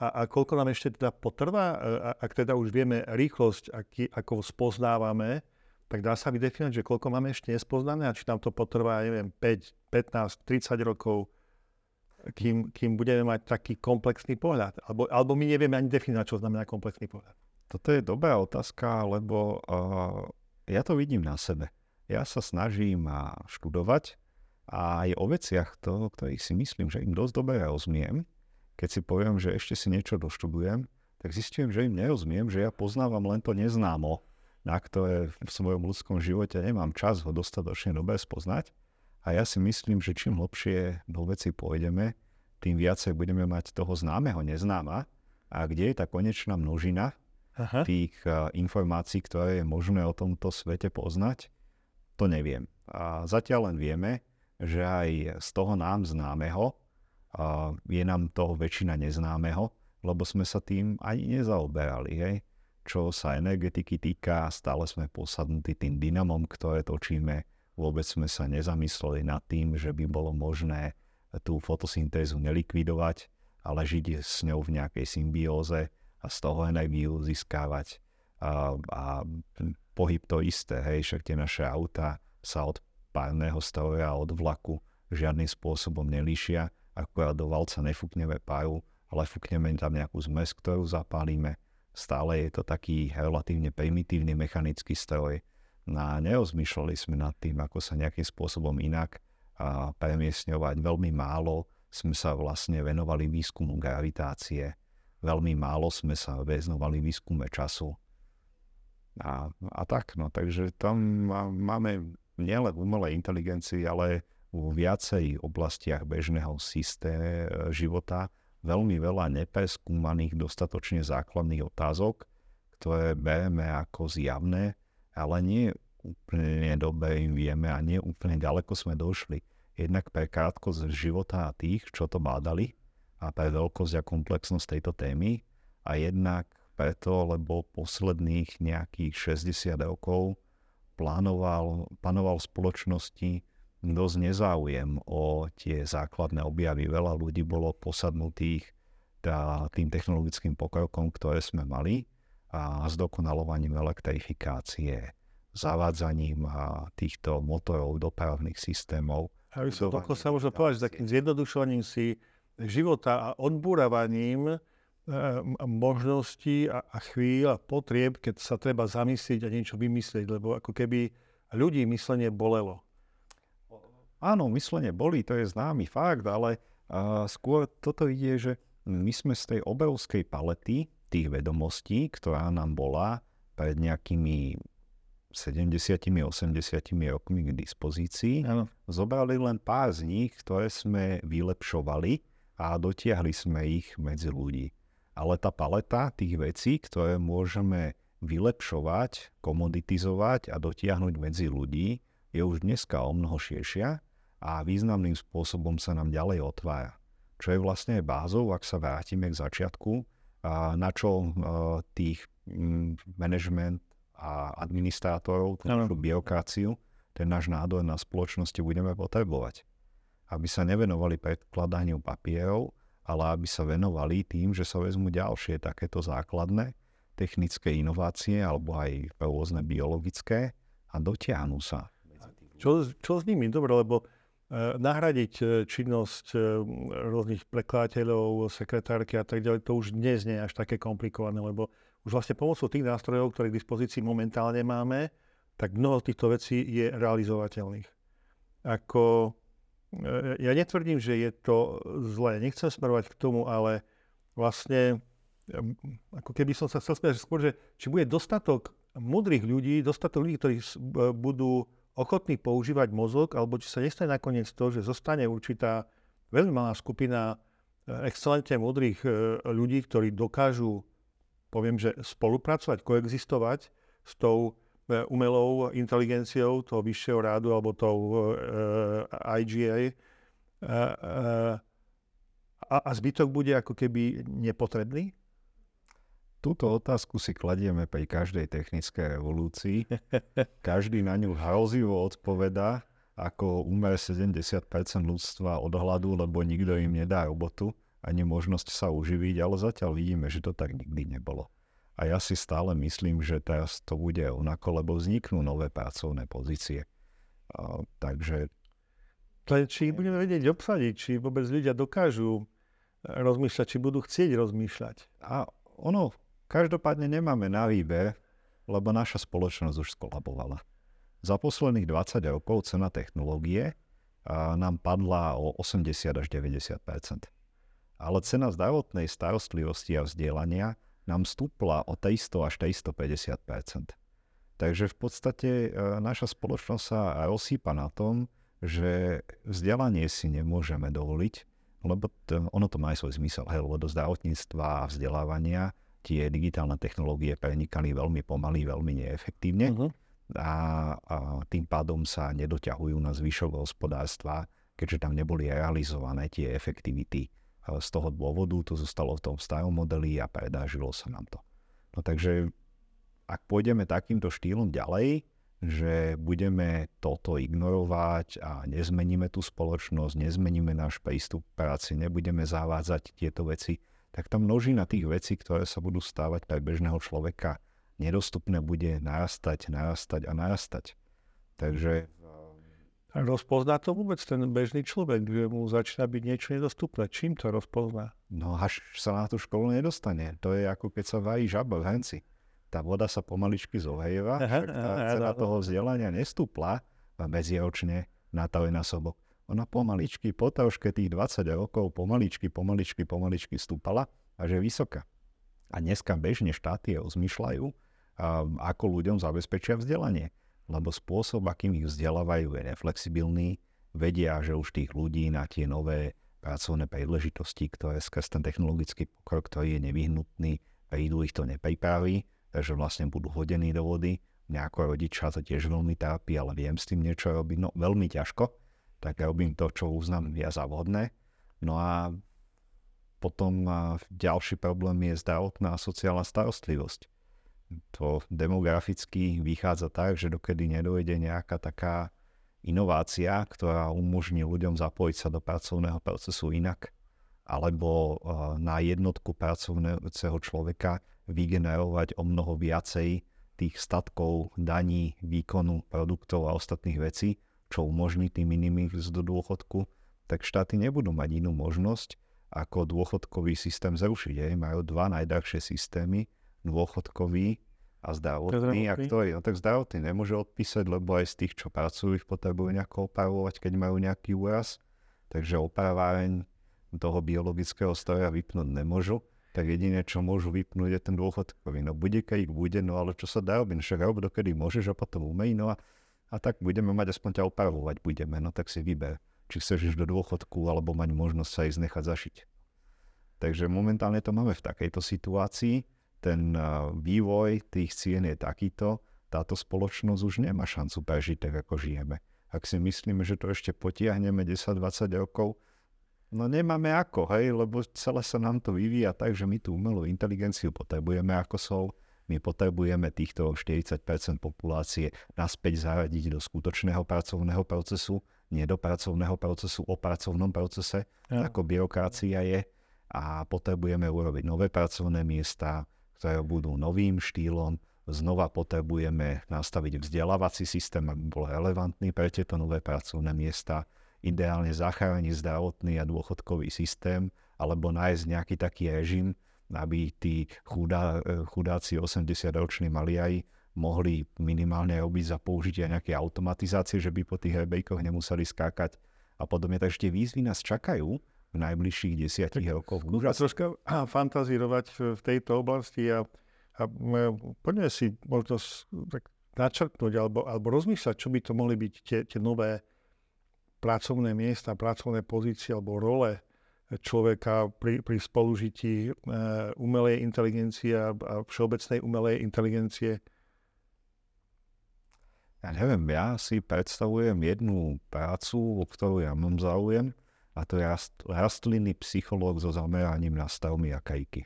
a, a koľko nám ešte teda potrvá, a, ak teda už vieme rýchlosť, aký, ako spoznávame, tak dá sa vydefinovať, že koľko máme ešte nespoznané a či nám to potrvá, neviem, 5, 15, 30 rokov, kým, kým budeme mať taký komplexný pohľad. Alebo, alebo my nevieme ani definovať, čo znamená komplexný pohľad. Toto je dobrá otázka, lebo uh, ja to vidím na sebe. Ja sa snažím študovať a aj o veciach, to, ktorých si myslím, že im dosť dobre rozumiem. Keď si poviem, že ešte si niečo doštudujem, tak zistím, že im nerozumiem, že ja poznávam len to neznámo, na ktoré v svojom ľudskom živote nemám čas ho dostatočne dobre spoznať a ja si myslím, že čím hlbšie do veci pôjdeme, tým viacej budeme mať toho známeho neznáma. A kde je tá konečná množina Aha. tých uh, informácií, ktoré je možné o tomto svete poznať, to neviem. A zatiaľ len vieme, že aj z toho nám známeho uh, je nám toho väčšina neznámeho, lebo sme sa tým ani nezaoberali. Hej? Čo sa energetiky týka, stále sme posadnutí tým dynamom, ktoré točíme, Vôbec sme sa nezamysleli nad tým, že by bolo možné tú fotosyntézu nelikvidovať, ale žiť s ňou v nejakej symbióze a z toho energiu získávať. A, a pohyb to isté, hej, však tie naše auta sa od párneho stroja, od vlaku žiadnym spôsobom nelíšia, akorát do valca nefúkneme páru, ale fúkneme tam nejakú zmes, ktorú zapálime. Stále je to taký relatívne primitívny mechanický stroj, a neozmýšľali sme nad tým, ako sa nejakým spôsobom inak a premiesňovať. Veľmi málo sme sa vlastne venovali výskumu gravitácie, veľmi málo sme sa venovali výskume času. A, a tak, no, takže tam máme nielen umelej inteligencii, ale v viacej oblastiach bežného systému života veľmi veľa nepreskúmaných dostatočne základných otázok, ktoré bereme ako zjavné, ale nie úplne dobre im vieme a nie úplne ďaleko sme došli. Jednak pre krátkosť života tých, čo to bádali a pre veľkosť a komplexnosť tejto témy a jednak preto, lebo posledných nejakých 60 rokov plánoval, plánoval v spoločnosti dosť nezáujem o tie základné objavy. Veľa ľudí bolo posadnutých tým technologickým pokrokom, ktoré sme mali a s dokonalovaním elektrifikácie, zavádzaním týchto motorov, dopravných systémov. A sa možno povedať, že takým zjednodušovaním si života a odbúravaním možností a, chvíľ a potrieb, keď sa treba zamyslieť a niečo vymyslieť, lebo ako keby ľudí myslenie bolelo. Áno, myslenie boli, to je známy fakt, ale uh, skôr toto ide, že my sme z tej obrovskej palety tých vedomostí, ktorá nám bola pred nejakými 70-80 rokmi k dispozícii, ano. zobrali len pár z nich, ktoré sme vylepšovali a dotiahli sme ich medzi ľudí. Ale tá paleta tých vecí, ktoré môžeme vylepšovať, komoditizovať a dotiahnuť medzi ľudí, je už dneska o mnoho širšia a významným spôsobom sa nám ďalej otvára. Čo je vlastne bázou, ak sa vrátime k začiatku, na čo tých management a administrátorov, tú byrokraciu, ten náš nádor na spoločnosti budeme potrebovať. Aby sa nevenovali predkladaniu papierov, ale aby sa venovali tým, že sa vezmu ďalšie takéto základné technické inovácie alebo aj rôzne biologické a dotiahnu sa. Čo, čo s nimi? Dobre, lebo e, nahradiť e, činnosť e, rôznych prekladateľov, sekretárky a tak ďalej, to už dnes nie je až také komplikované, lebo už vlastne pomocou tých nástrojov, ktoré k dispozícii momentálne máme, tak mnoho týchto vecí je realizovateľných. Ako, ja netvrdím, že je to zlé, nechcem smerovať k tomu, ale vlastne ako keby som sa chcel spýtať skôr, že či bude dostatok mudrých ľudí, dostatok ľudí, ktorí budú ochotní používať mozog, alebo či sa nestane nakoniec to, že zostane určitá veľmi malá skupina e, excelentne mudrých e, ľudí, ktorí dokážu poviem, že spolupracovať, koexistovať s tou e, umelou inteligenciou toho vyššieho rádu alebo tou uh, e, IGA uh, uh, a, a zbytok bude ako keby nepotrebný? Túto otázku si kladieme pri každej technickej revolúcii. Každý na ňu hrozivo odpovedá, ako umer 70% ľudstva od hladu, lebo nikto im nedá robotu ani možnosť sa uživiť, ale zatiaľ vidíme, že to tak nikdy nebolo. A ja si stále myslím, že teraz to bude onako, lebo vzniknú nové pracovné pozície. A, takže... To je, či ich budeme vedieť obsadiť, či vôbec ľudia dokážu rozmýšľať, či budú chcieť rozmýšľať. A ono, každopádne nemáme na výber, lebo naša spoločnosť už skolabovala. Za posledných 20 rokov cena technológie nám padla o 80 až 90% ale cena zdravotnej starostlivosti a vzdelania nám stúpla o 300 až 350 Takže v podstate e, naša spoločnosť sa rozsýpa na tom, že vzdelanie si nemôžeme dovoliť, lebo to, ono to má aj svoj zmysel, hej, lebo do zdravotníctva a vzdelávania tie digitálne technológie prenikali veľmi pomaly, veľmi neefektívne uh-huh. a, a tým pádom sa nedoťahujú na zvyšok hospodárstva, keďže tam neboli realizované tie efektivity z toho dôvodu to zostalo v tom starom modeli a predážilo sa nám to. No takže ak pôjdeme takýmto štýlom ďalej, že budeme toto ignorovať a nezmeníme tú spoločnosť, nezmeníme náš prístup k práci, nebudeme zavádzať tieto veci, tak tá množina tých vecí, ktoré sa budú stávať pre bežného človeka nedostupné, bude narastať, narastať a narastať. Takže rozpozná to vôbec ten bežný človek, že mu začína byť niečo nedostupné. Čím to rozpozná? No až sa na tú školu nedostane. To je ako keď sa vají žaba v henci. Tá voda sa pomaličky zohejeva, však tá cena toho vzdelania nestúpla medziročne na sobok. Ona pomaličky, po troške tých 20 rokov, pomaličky, pomaličky, pomaličky stúpala a že vysoká. A dneska bežne štáty rozmýšľajú, ako ľuďom zabezpečia vzdelanie lebo spôsob, akým ich vzdelávajú, je neflexibilný. Vedia, že už tých ľudí na tie nové pracovné príležitosti, ktoré skrz ten technologický pokrok, ktorý je nevyhnutný, prídu ich to nepripraví, takže vlastne budú hodení do vody. Mňa ako rodiča to tiež veľmi trápi, ale viem s tým niečo robiť, no veľmi ťažko, tak robím to, čo uznám ja za vhodné. No a potom ďalší problém je zdravotná a sociálna starostlivosť to demograficky vychádza tak, že dokedy nedojde nejaká taká inovácia, ktorá umožní ľuďom zapojiť sa do pracovného procesu inak, alebo eh, na jednotku pracovného človeka vygenerovať o mnoho viacej tých statkov, daní, výkonu, produktov a ostatných vecí, čo umožní tým iným ísť do dôchodku, tak štáty nebudú mať inú možnosť, ako dôchodkový systém zrušiť. Majú dva najdrahšie systémy, dôchodkový a zdravotný. A ktorý, no tak zdravotný nemôže odpísať, lebo aj z tých, čo pracujú, ich potrebujú nejako opravovať, keď majú nejaký úraz. Takže opraváreň toho biologického stroja vypnúť nemôžu tak jediné, čo môžu vypnúť, je ten dôchodkový. No bude, keď bude, no ale čo sa dá robiť? No však rob, dokedy môžeš a potom umej, no a, a tak budeme mať, aspoň ťa opravovať budeme, no tak si vyber, či chceš ísť do dôchodku, alebo mať možnosť sa ísť nechať zašiť. Takže momentálne to máme v takejto situácii. Ten vývoj tých cien je takýto, táto spoločnosť už nemá šancu prežiť tak, ako žijeme. Ak si myslíme, že to ešte potiahneme 10-20 rokov, No nemáme ako, hej, lebo celé sa nám to vyvíja tak, že my tú umelú inteligenciu potrebujeme ako sol, my potrebujeme týchto 40% populácie naspäť zaradiť do skutočného pracovného procesu, nie do pracovného procesu, o pracovnom procese, ja. ako byrokracia je a potrebujeme urobiť nové pracovné miesta, ktoré budú novým štýlom, znova potrebujeme nastaviť vzdelávací systém, aby bol relevantný pre tieto nové pracovné miesta, ideálne zachrániť zdravotný a dôchodkový systém, alebo nájsť nejaký taký režim, aby tí chudá, chudáci 80-roční maliaji mohli minimálne robiť za použitie nejaké automatizácie, že by po tých rebejkoch nemuseli skákať a podobne. Takže tie výzvy nás čakajú v najbližších desiatich rokoch. A troška fantazírovať v tejto oblasti a, a poďme si možno tak načrtnúť alebo, alebo rozmýšľať, čo by to mohli byť tie, tie nové pracovné miesta, pracovné pozície alebo role človeka pri, pri spolužití e, umelej inteligencie a, a všeobecnej umelej inteligencie? Ja neviem, ja si predstavujem jednu prácu, o ktorú ja mám záujem, a to je rast, rastlinný psychológ so zameraním na stavmy a kajky.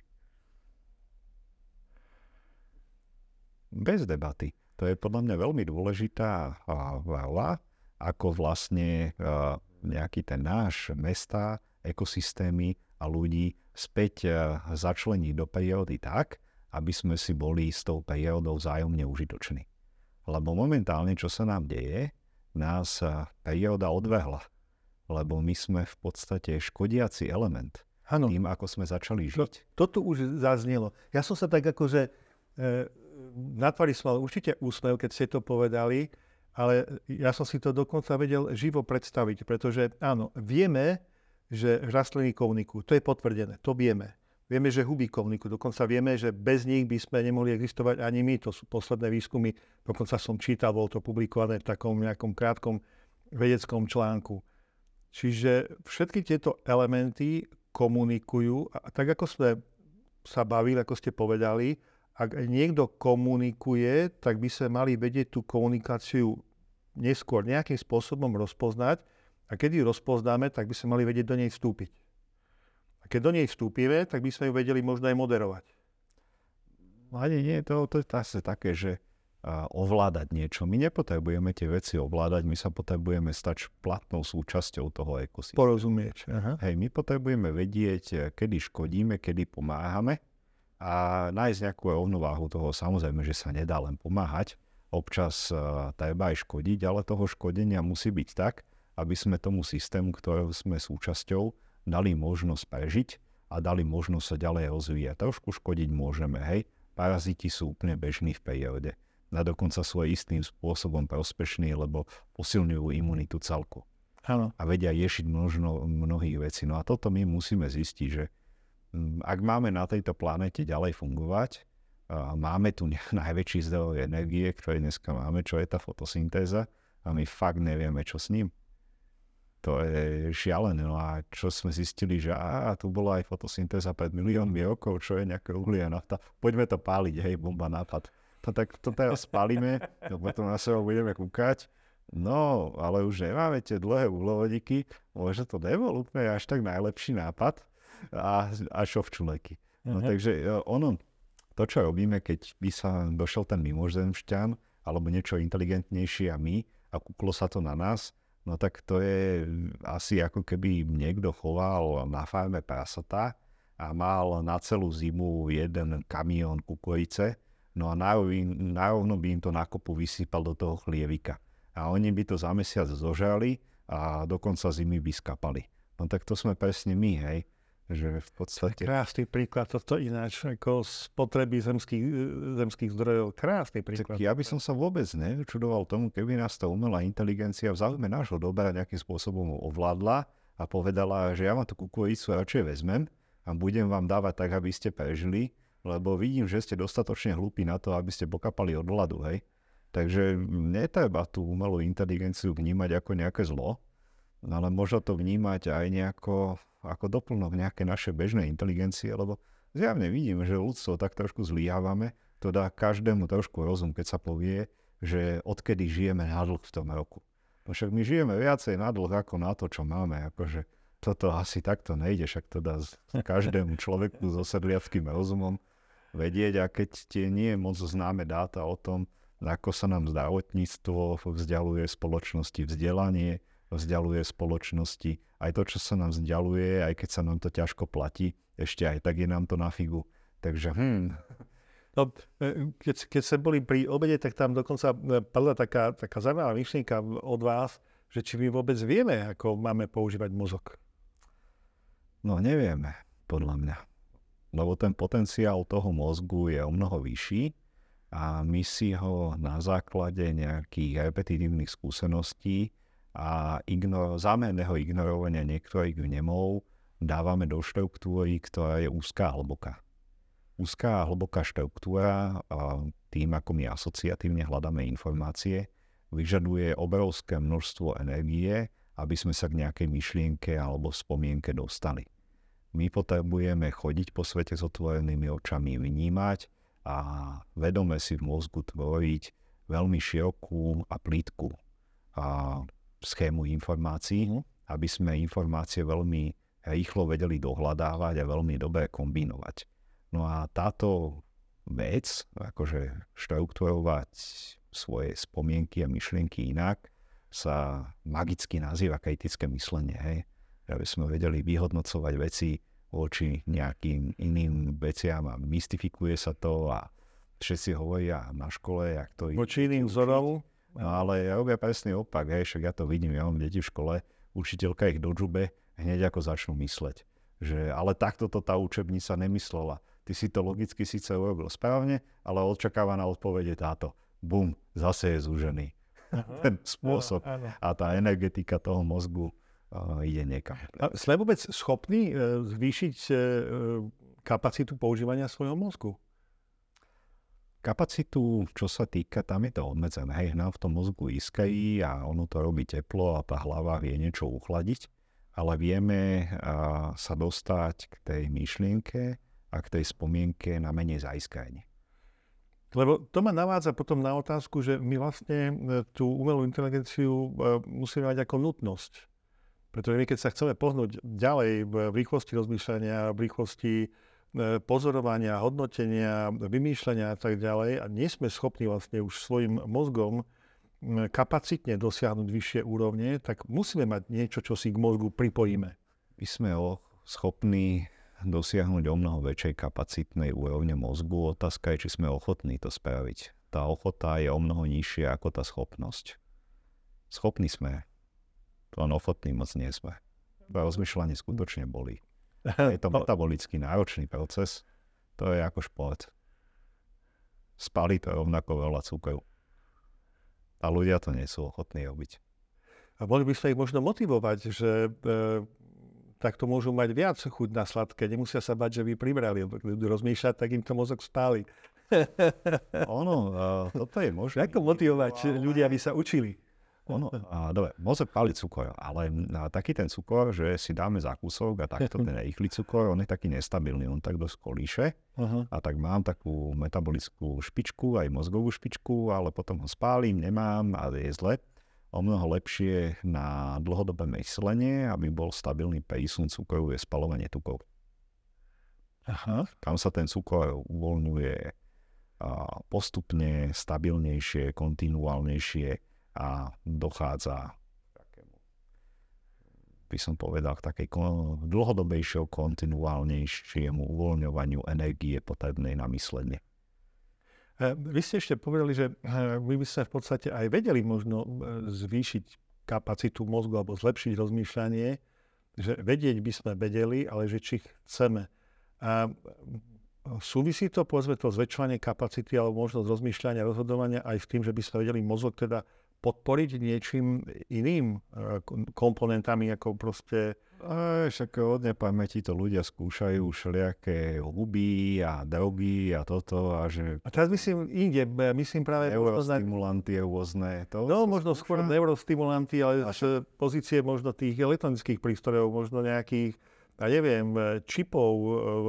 Bez debaty. To je podľa mňa veľmi dôležitá veľa ako vlastne nejaký ten náš mesta, ekosystémy a ľudí späť začleniť do periódy tak, aby sme si boli s tou periódou vzájomne užitoční. Lebo momentálne, čo sa nám deje, nás perióda odvehla. Lebo my sme v podstate škodiaci element. Ano. Tým, ako sme začali žiť. To, toto už zaznelo. Ja som sa tak akože e, na tvári som mal určite úsmev, keď ste to povedali, ale ja som si to dokonca vedel živo predstaviť, pretože áno, vieme, že rastliny komunikujú. To je potvrdené, to vieme. Vieme, že huby komunikujú. Dokonca vieme, že bez nich by sme nemohli existovať ani my. To sú posledné výskumy. Dokonca som čítal, bolo to publikované v takom nejakom krátkom vedeckom článku. Čiže všetky tieto elementy komunikujú a tak ako sme sa bavili, ako ste povedali, ak niekto komunikuje, tak by sme mali vedieť tú komunikáciu neskôr nejakým spôsobom rozpoznať a keď ju rozpoznáme, tak by sme mali vedieť do nej vstúpiť. A keď do nej vstúpime, tak by sme ju vedeli možno aj moderovať. No ani nie, to, to je zase také, že ovládať niečo. My nepotrebujeme tie veci ovládať, my sa potrebujeme stať platnou súčasťou toho ekosystému. Porozumieť. Aha. Hej, my potrebujeme vedieť, kedy škodíme, kedy pomáhame a nájsť nejakú rovnováhu toho. Samozrejme, že sa nedá len pomáhať, občas uh, treba aj škodiť, ale toho škodenia musí byť tak, aby sme tomu systému, ktorého sme súčasťou, dali možnosť prežiť a dali možnosť sa ďalej rozvíjať. Trošku škodiť môžeme, hej. Paraziti sú úplne bežní v perióde. A dokonca sú aj istým spôsobom prospešní, lebo posilňujú imunitu celku. Ano. A vedia riešiť množno, mnohých vecí. No a toto my musíme zistiť, že Mm, ak máme na tejto planete ďalej fungovať, a máme tu najväčší zdroj energie, ktorý dneska máme, čo je tá fotosyntéza a my fakt nevieme, čo s ním. To je šialené. No a čo sme zistili, že á, tu bola aj fotosyntéza pred miliónmi rokov, čo je nejaké uhlie a nafta. Poďme to páliť, hej, bomba nápad. To tak to teraz spálime, to potom na seba budeme kúkať. No, ale už nemáme tie dlhé uhlovodíky, možno to nebol úplne až tak najlepší nápad, a, a šovčuleky. No uh-huh. takže e, ono, to čo robíme, keď by sa došiel ten mimozemšťan alebo niečo inteligentnejšie a my a kúklo sa to na nás, no tak to je asi ako keby niekto choval na farme prasatá a mal na celú zimu jeden kamión kukurice, no a nárovno by im to na kopu vysypal do toho chlievika. A oni by to za mesiac zožali a do konca zimy by skapali. No tak to sme presne my, hej Že v podstate... Krásny príklad, toto ináč, ako spotreby zemských, zemských zdrojov. Krásny príklad. Tak ja by som sa vôbec nečudoval tomu, keby nás tá umelá inteligencia v záujme nášho dobra nejakým spôsobom ovládla a povedala, že ja vám tú kukulicu radšej vezmem a budem vám dávať tak, aby ste prežili, lebo vidím, že ste dostatočne hlúpi na to, aby ste pokapali od hladu, hej. Takže netreba tú umelú inteligenciu vnímať ako nejaké zlo, ale možno to vnímať aj nejako ako doplnok nejaké naše bežnej inteligencie, lebo zjavne vidíme, že ľudstvo tak trošku zlíhávame, to dá každému trošku rozum, keď sa povie, že odkedy žijeme na dlh v tom roku. No však my žijeme viacej na dlh ako na to, čo máme. Akože toto asi takto nejde, však to dá každému človeku so sedliackým rozumom vedieť a keď tie nie je moc známe dáta o tom, ako sa nám zdravotníctvo vzdialuje spoločnosti vzdelanie, vzdialuje spoločnosti. Aj to, čo sa nám vzdialuje, aj keď sa nám to ťažko platí, ešte aj tak je nám to na figu. Takže hm. No, e, keď, keď sme boli pri obede, tak tam dokonca e, padla taká, taká zaujímavá myšlienka od vás, že či my vôbec vieme, ako máme používať mozog. No nevieme, podľa mňa. Lebo ten potenciál toho mozgu je o mnoho vyšší a my si ho na základe nejakých repetitívnych skúseností a ignor- zámerného ignorovania niektorých vnemov dávame do štruktúry, ktorá je úzká a hlboká. Úzká a hlboká štruktúra, a tým ako my asociatívne hľadáme informácie, vyžaduje obrovské množstvo energie, aby sme sa k nejakej myšlienke alebo spomienke dostali. My potrebujeme chodiť po svete s otvorenými očami, vnímať a vedome si v mozgu tvoriť veľmi širokú a plítku a schému informácií, mm. aby sme informácie veľmi rýchlo vedeli dohľadávať a veľmi dobre kombinovať. No a táto vec, akože štrukturovať svoje spomienky a myšlienky inak, sa magicky nazýva kritické myslenie. Hej? Aby sme vedeli vyhodnocovať veci voči nejakým iným veciam a mystifikuje sa to a všetci hovoria na škole, jak to... Voči iným vzorom? No ale ja robia presný opak, hej, však ja to vidím, ja mám deti v škole, učiteľka ich do džube, hneď ako začnú mysleť. Že, ale takto to tá učebnica nemyslela. Ty si to logicky síce urobil správne, ale očakávaná odpoveď je táto. Bum, zase je zúžený. Aha, Ten spôsob áno, áno. a tá energetika toho mozgu ide niekam. A sme vôbec schopní uh, zvýšiť uh, kapacitu používania svojho mozgu? Kapacitu, čo sa týka, tam je to obmedzené. Hej, nám v tom mozgu iskají a ono to robí teplo a tá hlava vie niečo uchladiť, ale vieme sa dostať k tej myšlienke a k tej spomienke na menej zaiskajne. Lebo to ma navádza potom na otázku, že my vlastne e, tú umelú inteligenciu e, musíme mať ako nutnosť. Pretože my keď sa chceme pohnúť ďalej v rýchlosti rozmýšľania, v rýchlosti E, pozorovania, hodnotenia, vymýšľania a tak ďalej a nie sme schopní vlastne už svojim mozgom kapacitne dosiahnuť vyššie úrovne, tak musíme mať niečo, čo si k mozgu pripojíme. My sme schopní dosiahnuť o mnoho väčšej kapacitnej úrovne mozgu. Otázka je, či sme ochotní to spraviť. Tá ochota je o mnoho nižšia ako tá schopnosť. Schopní sme, len ochotní moc nie sme. Rozmýšľanie skutočne bolí. Je to metabolicky náročný proces. To je ako šport. Spali to rovnako veľa cukru. A ľudia to nie sú ochotní robiť. A mohli by sme ich možno motivovať, že e, takto môžu mať viac chuť na sladké. Nemusia sa bať, že by pribrali. Ľudí rozmýšľať, tak im to mozog spáli. ono, uh, toto je možné. Ako motivovať ľudia, aby sa učili? Ono, a, dobre, môže paliť cukor, ale a, taký ten cukor, že si dáme za kúsok a takto ten rýchly cukor, on je taký nestabilný, on tak dosť kolíše. Uh-huh. A tak mám takú metabolickú špičku, aj mozgovú špičku, ale potom ho spálim, nemám a je zle. O mnoho lepšie na dlhodobé myslenie, aby bol stabilný prísun cukru, je spalovanie tukov. Aha. Tam sa ten cukor uvoľňuje postupne, stabilnejšie, kontinuálnejšie a dochádza by som povedal, k takej dlhodobejšieho, kontinuálnejšiemu uvoľňovaniu energie potrebnej na myslenie. E, vy ste ešte povedali, že e, my by sme v podstate aj vedeli možno e, zvýšiť kapacitu mozgu alebo zlepšiť rozmýšľanie, že vedieť by sme vedeli, ale že či chceme. A súvisí to, povedzme, to zväčšovanie kapacity alebo možnosť rozmýšľania, rozhodovania aj s tým, že by sme vedeli mozog teda podporiť niečím iným e, komponentami, ako proste... A však od nepamäti to ľudia skúšajú všelijaké huby a drogy a toto a že... A teraz myslím inde, myslím práve... Neurostimulanty rôzne. To no, možno skôr neurostimulanty, ale z pozície možno tých elektronických prístrojov, možno nejakých ja neviem, čipov,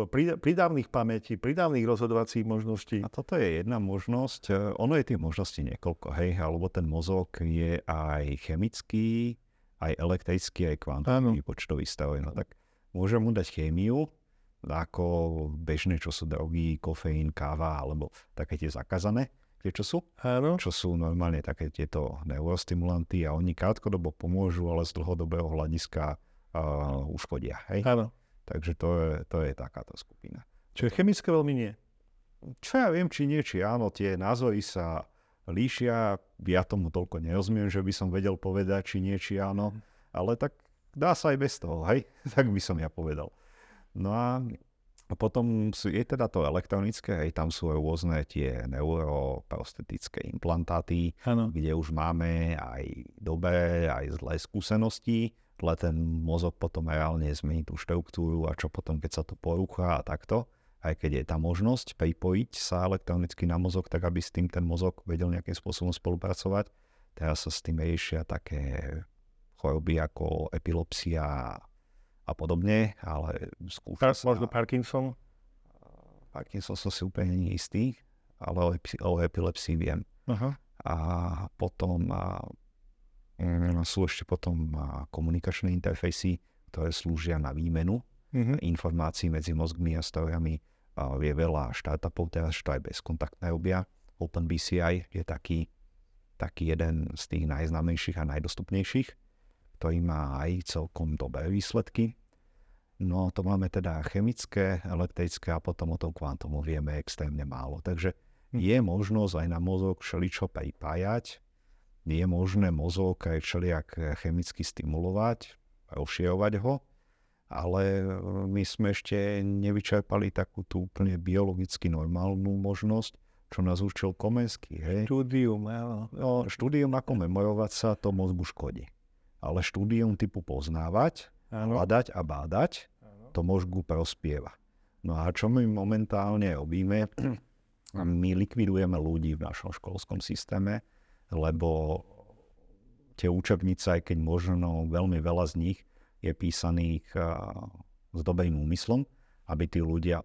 e, pridávnych pamätí, pridávnych rozhodovacích možností. A toto je jedna možnosť. E, ono je tých možností niekoľko, hej, alebo ten mozog je aj chemický, aj elektrický, aj kvantový počtový stav. No tak môžem mu dať chémiu, ako bežné, čo sú drogy, kofeín, káva, alebo také tie zakázané, tie čo sú. Áno. Čo sú normálne také tieto neurostimulanty a oni krátkodobo pomôžu, ale z dlhodobého hľadiska uh, uškodia. Hej? Áno. Takže to je, to je takáto skupina. Čiže chemické veľmi nie. Čo ja viem, či nie, či áno, tie názory sa líšia. Ja tomu toľko nerozumiem, že by som vedel povedať, či nie, či áno. Mhm. Ale tak dá sa aj bez toho, hej? tak by som ja povedal. No a potom sú, je teda to elektronické, hej, tam sú rôzne tie neuroprostetické implantáty, ano. kde už máme aj dobré, aj zlé skúsenosti ale ten mozog potom reálne zmení tú štruktúru a čo potom, keď sa to porúcha a takto, aj keď je tá možnosť pripojiť sa elektronicky na mozog, tak aby s tým ten mozog vedel nejakým spôsobom spolupracovať. Teraz sa s tým riešia také choroby ako epilepsia a podobne, ale skúša sa... Možno Parkinson? Parkinson som si úplne neistý, ale o, epi- o epilepsii viem. Uh-huh. A potom a sú ešte potom komunikačné interfejsy, ktoré slúžia na výmenu mm-hmm. informácií medzi mozgmi a strojami. Je veľa startupov teraz, čo aj bezkontaktné robia. OpenBCI je taký, taký jeden z tých najznámejších a najdostupnejších, ktorý má aj celkom dobré výsledky. No to máme teda chemické, elektrické a potom o tom kvantomu vieme extrémne málo. Takže hm. je možnosť aj na mozog všeličo pripájať, je možné mozog aj všelijak chemicky stimulovať, rozširovať ho, ale my sme ešte nevyčerpali takú tú úplne biologicky normálnu možnosť, čo nás učil Komensky. Hej? Štúdium, áno. No, štúdium ako memorovať sa, to mozgu škodí. Ale štúdium typu poznávať, áno. hľadať a bádať, áno. to mozgu prospieva. No a čo my momentálne robíme, my likvidujeme ľudí v našom školskom systéme, lebo tie učebnice, aj keď možno veľmi veľa z nich je písaných s dobrým úmyslom, aby tí ľudia,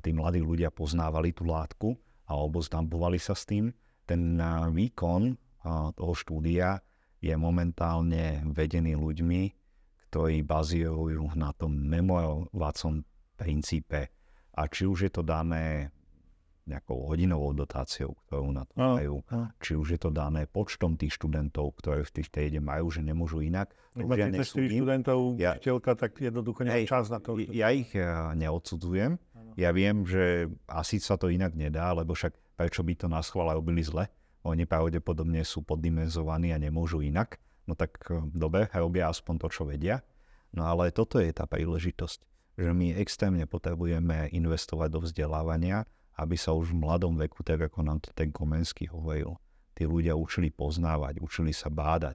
tí mladí ľudia poznávali tú látku a oboznamovali sa s tým. Ten výkon toho štúdia je momentálne vedený ľuďmi, ktorí bazírujú na tom memorovacom princípe. A či už je to dané nejakou hodinovou dotáciou, ktorú na to majú. Či už je to dané počtom tých študentov, ktoré v tých triede majú, že nemôžu inak. Ak máte ja študentov, ja, učiteľka, tak jednoducho nemá čas na to. Ja ich eh, neodsudzujem. Ano. Ja viem, že asi sa to inak nedá, lebo však prečo by to na schvále robili zle? Oni pravdepodobne sú poddimenzovaní a nemôžu inak. No tak eh, dobre, robia aspoň to, čo vedia. No ale toto je tá príležitosť, že my extrémne potrebujeme investovať do vzdelávania, aby sa už v mladom veku, tak ako nám to ten Komenský hovoril, tí ľudia učili poznávať, učili sa bádať.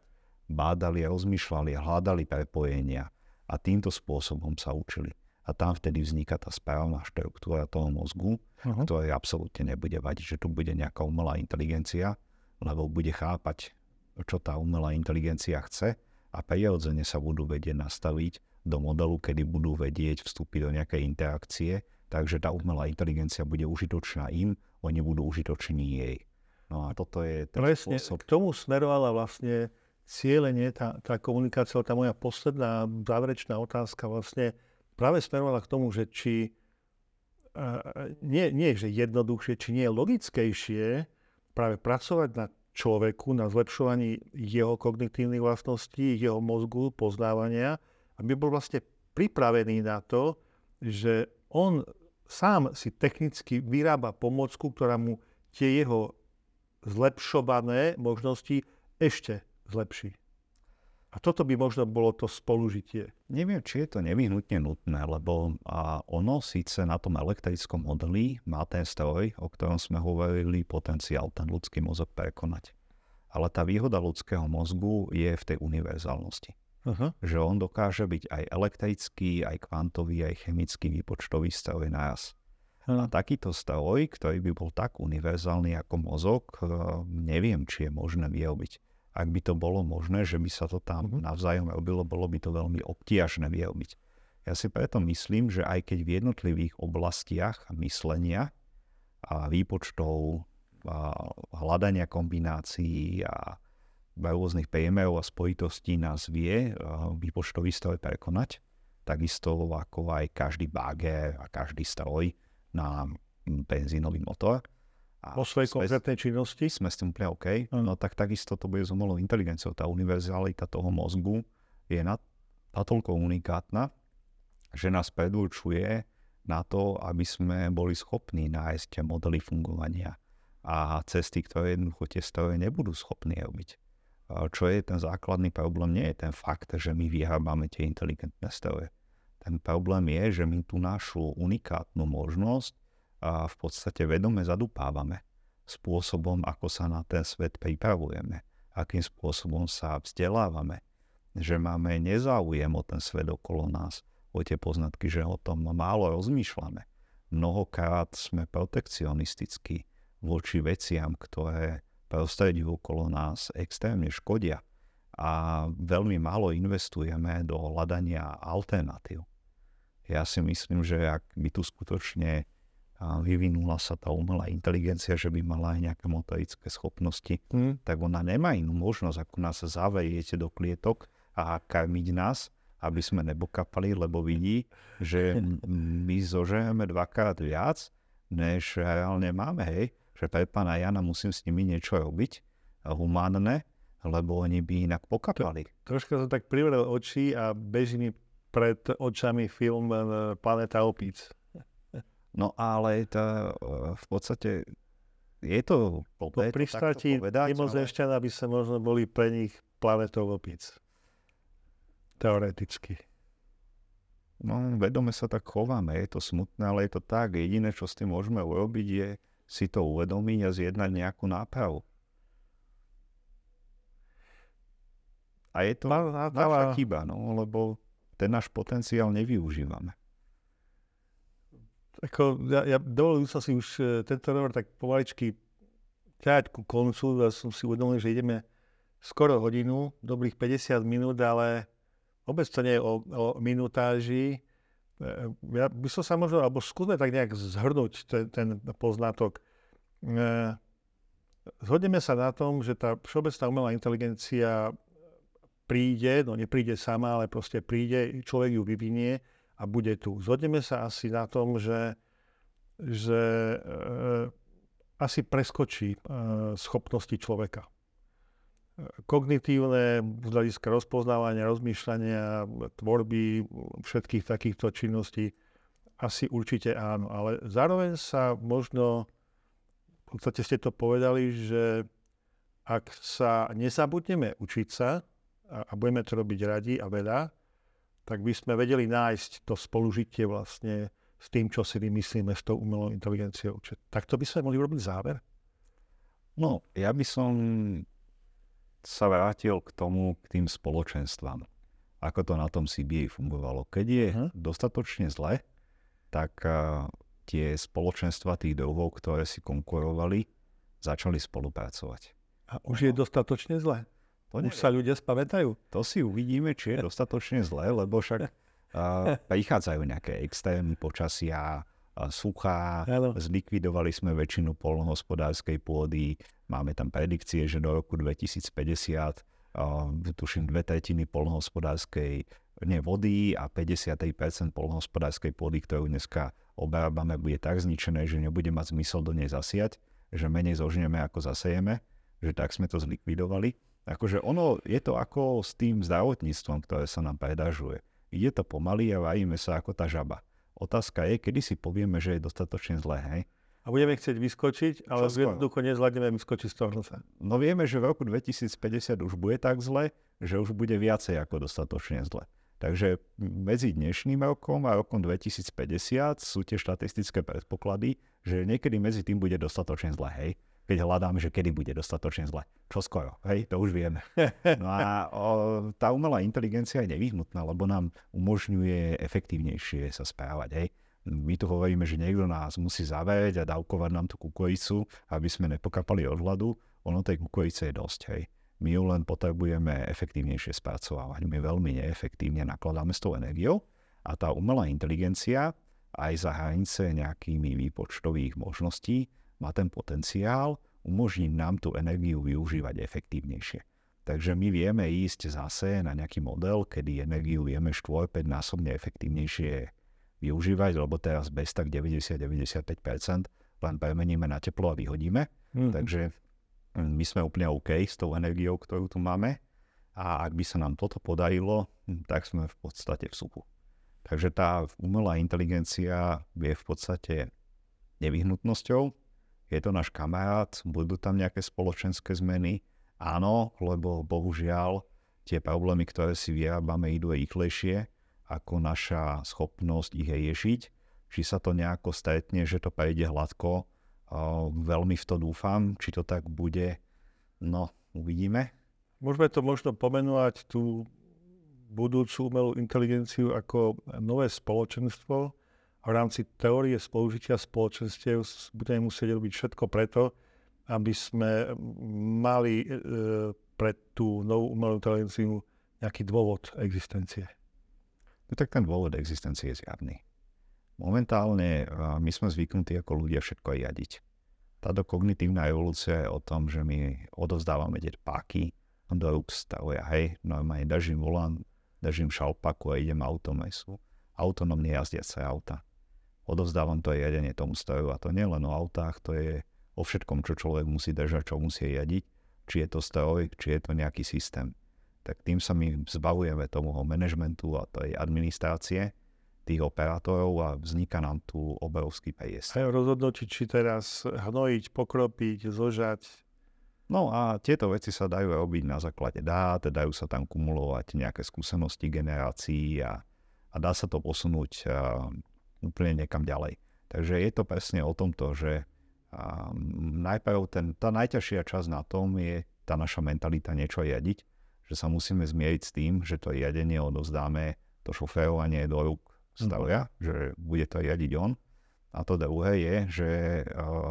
Bádali a rozmýšľali a hľadali prepojenia a týmto spôsobom sa učili. A tam vtedy vzniká tá správna štruktúra toho mozgu, uh-huh. ktorá absolútne nebude vadiť, že tu bude nejaká umelá inteligencia, lebo bude chápať, čo tá umelá inteligencia chce a prirodzene sa budú vedieť nastaviť do modelu, kedy budú vedieť vstúpiť do nejakej interakcie Takže tá umelá inteligencia bude užitočná im, oni budú užitoční jej. No a toto je ten Presne, spôsob. k tomu smerovala vlastne cieľenie, tá, tá komunikácia, tá moja posledná záverečná otázka vlastne práve smerovala k tomu, že či uh, nie, nie že jednoduchšie, či nie je logickejšie práve pracovať na človeku, na zlepšovaní jeho kognitívnych vlastností, jeho mozgu, poznávania, aby bol vlastne pripravený na to, že on sám si technicky vyrába pomôcku, ktorá mu tie jeho zlepšované možnosti ešte zlepší. A toto by možno bolo to spolužitie. Neviem, či je to nevyhnutne nutné, lebo a ono síce na tom elektrickom modeli má ten stroj, o ktorom sme hovorili, potenciál ten ľudský mozog prekonať. Ale tá výhoda ľudského mozgu je v tej univerzálnosti. Uh-huh. Že on dokáže byť aj elektrický, aj kvantový, aj chemický výpočtový stroj naraz. Uh-huh. A takýto stroj, ktorý by bol tak univerzálny ako mozog, eh, neviem, či je možné vyrobiť ak by to bolo možné, že by sa to tam mhm. navzájom robilo, bolo by to veľmi obtiažné vyrobiť. Ja si preto myslím, že aj keď v jednotlivých oblastiach myslenia a výpočtov, a hľadania kombinácií a rôznych priemerov a spojitostí nás vie výpočtový stroj prekonať, takisto ako aj každý bager a každý stroj na benzínový motor, a vo svojej sme, konkrétnej činnosti. Sme s tým úplne OK. Mm. No tak takisto to bude s umelou inteligenciou. Tá univerzalita toho mozgu je natoľko unikátna, že nás predurčuje na to, aby sme boli schopní nájsť modely fungovania a cesty, ktoré jednoducho tie stroje nebudú schopní robiť. Čo je ten základný problém? Nie je ten fakt, že my vyhábame tie inteligentné stroje. Ten problém je, že my tú našu unikátnu možnosť a v podstate vedome zadupávame spôsobom, ako sa na ten svet pripravujeme, akým spôsobom sa vzdelávame, že máme nezáujem o ten svet okolo nás, o tie poznatky, že o tom málo rozmýšľame. Mnohokrát sme protekcionistickí voči veciam, ktoré prostredí okolo nás extrémne škodia a veľmi málo investujeme do hľadania alternatív. Ja si myslím, že ak by tu skutočne vyvinula sa tá umelá inteligencia, že by mala aj nejaké motorické schopnosti, hmm. tak ona nemá inú možnosť, ako nás zaveriete do klietok a karmiť nás, aby sme nebokapali, lebo vidí, že my zožijeme dvakrát viac, než reálne máme, hej. Že pre pána Jana musím s nimi niečo robiť, humánne, lebo oni by inak pokapali. To, troška som tak privrel oči a beží mi pred očami film eh, Planeta opíc. No ale to, eh, v podstate je to blbé, Po pristratí mimozemšťana ale... by sa možno boli pre nich planetou opic. Teoreticky. No, vedome sa tak chováme, je to smutné, ale je to tak. Jediné, čo s tým môžeme urobiť, je si to uvedomiť a zjednať nejakú nápravu. A je to naša chyba, no, lebo ten náš potenciál nevyužívame. Ako, ja, ja dovolil som si už e, tento rovor tak pomaličky ťahať ku koncu a som si uvedomil, že ideme skoro hodinu, dobrých 50 minút, ale vôbec to nie je o, o minutáži. E, ja by som sa možno, alebo skúsme tak nejak zhrnúť ten, ten poznatok. E, zhodneme sa na tom, že tá všeobecná umelá inteligencia príde, no nepríde sama, ale proste príde, človek ju vyvinie a bude tu. Zhodneme sa asi na tom, že, že e, asi preskočí e, schopnosti človeka. Kognitívne, z hľadiska rozpoznávania, rozmýšľania, tvorby, všetkých takýchto činností, asi určite áno. Ale zároveň sa možno, v podstate ste to povedali, že ak sa nezabudneme učiť sa a, a budeme to robiť radi a veľa, tak by sme vedeli nájsť to spolužitie vlastne s tým, čo si vymyslíme s tou umelou inteligenciou. Takto by sme mohli urobiť záver? No, ja by som sa vrátil k tomu, k tým spoločenstvám. Ako to na tom CBA fungovalo. Keď je uh-huh. dostatočne zle, tak uh, tie spoločenstva tých druhov, ktoré si konkurovali, začali spolupracovať. A už je dostatočne zle? To Už sa ľudia spamätajú? To si uvidíme, či je dostatočne zlé, lebo však uh, prichádzajú nejaké extrémy počasia, suchá, ano. zlikvidovali sme väčšinu polnohospodárskej pôdy, máme tam predikcie, že do roku 2050 uh, tuším dve tretiny polnohospodárskej nie vody a 50% polnohospodárskej pôdy, ktorú dneska obrábame, bude tak zničené, že nebude mať zmysel do nej zasiať, že menej zožneme ako zasejeme, že tak sme to zlikvidovali. Akože ono, je to ako s tým zdravotníctvom, ktoré sa nám predažuje. Ide to pomaly a vajíme sa ako tá žaba. Otázka je, kedy si povieme, že je dostatočne zlé, hej? A budeme chcieť vyskočiť, ale jednoducho nezvládneme vyskočiť z toho. No vieme, že v roku 2050 už bude tak zle, že už bude viacej ako dostatočne zle. Takže medzi dnešným rokom a rokom 2050 sú tie štatistické predpoklady, že niekedy medzi tým bude dostatočne zle, hej? Keď hľadáme, že kedy bude dostatočne zle. Čo skoro, hej? To už vieme. No a o, tá umelá inteligencia je nevyhnutná, lebo nám umožňuje efektívnejšie sa správať, hej? My tu hovoríme, že niekto nás musí zavrieť a dávkovať nám tú kukojicu, aby sme nepokapali od hladu. Ono tej kukojice je dosť, hej my ju len potrebujeme efektívnejšie spracovávať. My veľmi neefektívne nakladáme s tou energiou a tá umelá inteligencia aj za hranice nejakými výpočtových možností má ten potenciál umožniť nám tú energiu využívať efektívnejšie. Takže my vieme ísť zase na nejaký model, kedy energiu vieme 4-5 násobne efektívnejšie využívať, lebo teraz bez tak 90-95% len premeníme na teplo a vyhodíme. Mm-hmm. Takže my sme úplne OK s tou energiou, ktorú tu máme a ak by sa nám toto podarilo, tak sme v podstate v suchu. Takže tá umelá inteligencia je v podstate nevyhnutnosťou, je to náš kamarát, budú tam nejaké spoločenské zmeny, áno, lebo bohužiaľ tie problémy, ktoré si vyrábame, idú rýchlejšie ako naša schopnosť ich riešiť. Či sa to nejako stretne, že to prejde hladko, Veľmi v to dúfam, či to tak bude. No, uvidíme. Môžeme to možno pomenovať tú budúcu umelú inteligenciu ako nové spoločenstvo. V rámci teórie spolužitia spoločenstiev budeme musieť robiť všetko preto, aby sme mali e, pre tú novú umelú inteligenciu nejaký dôvod existencie. No tak ten dôvod existencie je zjavný. Momentálne my sme zvyknutí ako ľudia všetko riadiť. Táto kognitívna evolúcia je o tom, že my odovzdávame tie páky do rúk stavia, hej, normálne držím volant, držím šalpaku a idem autom, sú autonómne jazdiace auta. Odovzdávam to riadenie tomu stroju a to nie len o autách, to je o všetkom, čo človek musí držať, čo musí riadiť, či je to stroj, či je to nejaký systém. Tak tým sa my zbavujeme tomu manažmentu a tej administrácie tých operátorov a vzniká nám tu obrovský priestor. A rozhodnúť, či teraz hnojiť, pokropiť, zožať. No a tieto veci sa dajú robiť na základe dát, dajú sa tam kumulovať nejaké skúsenosti generácií a, a dá sa to posunúť úplne niekam ďalej. Takže je to presne o tomto, že najprv ten, tá najťažšia časť na tom je tá naša mentalita niečo riadiť, že sa musíme zmieriť s tým, že to riadenie odozdáme, to šoférovanie do rúk stavia, mm. že bude to riadiť on. A to druhé je, že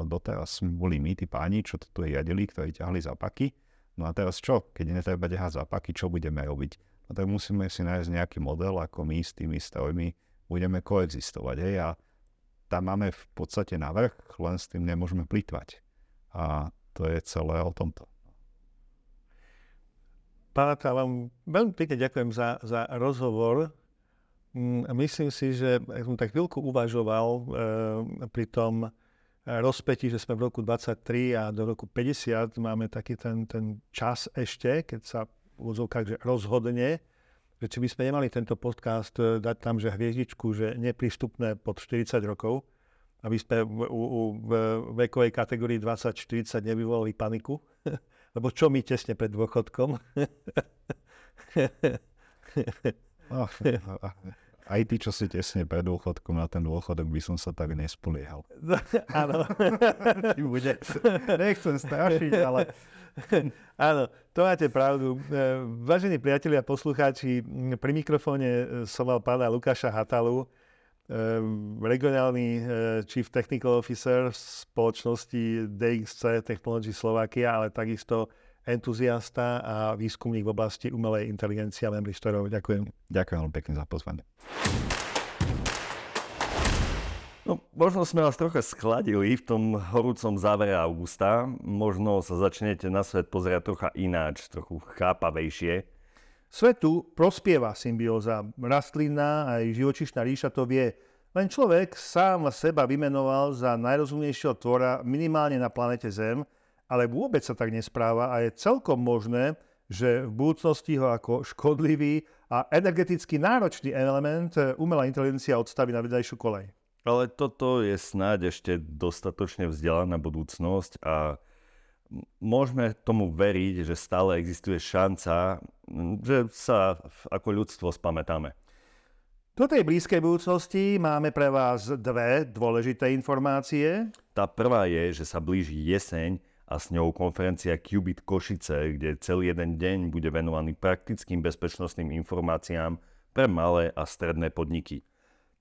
doteraz boli my, tí páni, čo to tu riadili, ktorí ťahli zapaky. No a teraz čo? Keď netreba ťahať zapaky, čo budeme robiť? No tak musíme si nájsť nejaký model, ako my s tými strojmi budeme koexistovať. Hej? A tam máme v podstate navrh, len s tým nemôžeme plýtvať. A to je celé o tomto. Pána, vám veľmi pekne ďakujem za, za rozhovor. Mm, myslím si, že som tak chvíľku uvažoval e, pri tom rozpetí, že sme v roku 23 a do roku 50 máme taký ten, ten čas ešte, keď sa v úzovkách rozhodne, že či by sme nemali tento podcast e, dať tam, že hviezdičku, že neprístupné pod 40 rokov, aby sme u, u, v vekovej kategórii 20-40 nevyvolali paniku. Lebo čo my tesne pred dôchodkom? Aj ty, čo si tesne pred dôchodkom na ten dôchodok, by som sa tak nespoliehal. Áno. bude. Nechcem strašiť, ale... Áno, to máte pravdu. E, vážení priatelia a poslucháči, pri mikrofóne e, som mal pána Lukáša Hatalu, e, regionálny Chief Technical Officer spoločnosti DXC Technology Slovakia, ale takisto entuziasta a výskumník v oblasti umelej inteligencie a memristorov. Ďakujem. Ďakujem veľmi pekne za pozvanie. No, možno sme vás trocha schladili v tom horúcom závere augusta. Možno sa začnete na svet pozerať trocha ináč, trochu chápavejšie. Svetu prospieva symbióza. Rastlina aj živočišná ríša to vie. Len človek sám seba vymenoval za najrozumnejšieho tvora minimálne na planete Zem – ale vôbec sa tak nespráva a je celkom možné, že v budúcnosti ho ako škodlivý a energeticky náročný element umelá inteligencia odstaví na vedajšiu kolej. Ale toto je snáď ešte dostatočne vzdelaná budúcnosť a môžeme tomu veriť, že stále existuje šanca, že sa ako ľudstvo spamätáme. Do tej blízkej budúcnosti máme pre vás dve dôležité informácie. Tá prvá je, že sa blíži jeseň a s ňou konferencia Qubit Košice, kde celý jeden deň bude venovaný praktickým bezpečnostným informáciám pre malé a stredné podniky.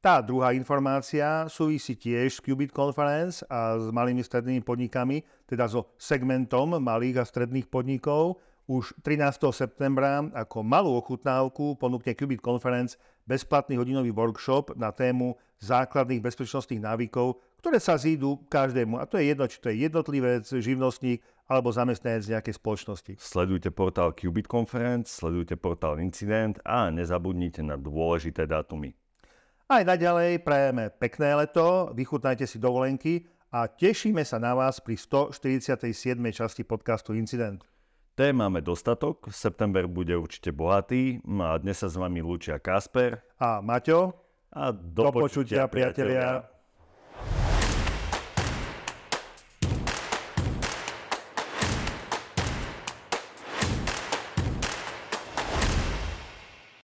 Tá druhá informácia súvisí tiež s Qubit Conference a s malými strednými podnikami, teda so segmentom malých a stredných podnikov. Už 13. septembra ako malú ochutnávku ponúkne Qubit Conference bezplatný hodinový workshop na tému základných bezpečnostných návykov, ktoré sa zídu každému. A to je jedno, či to je jednotlivec, živnostník alebo zamestnanec nejakej spoločnosti. Sledujte portál Qubit Conference, sledujte portál Incident a nezabudnite na dôležité dátumy. Aj naďalej prajeme pekné leto, vychutnajte si dovolenky a tešíme sa na vás pri 147. časti podcastu Incident. Tém máme dostatok, september bude určite bohatý no a dnes sa s vami lúčia Kasper a Maťo. A do, do počutia, priatelia. priatelia.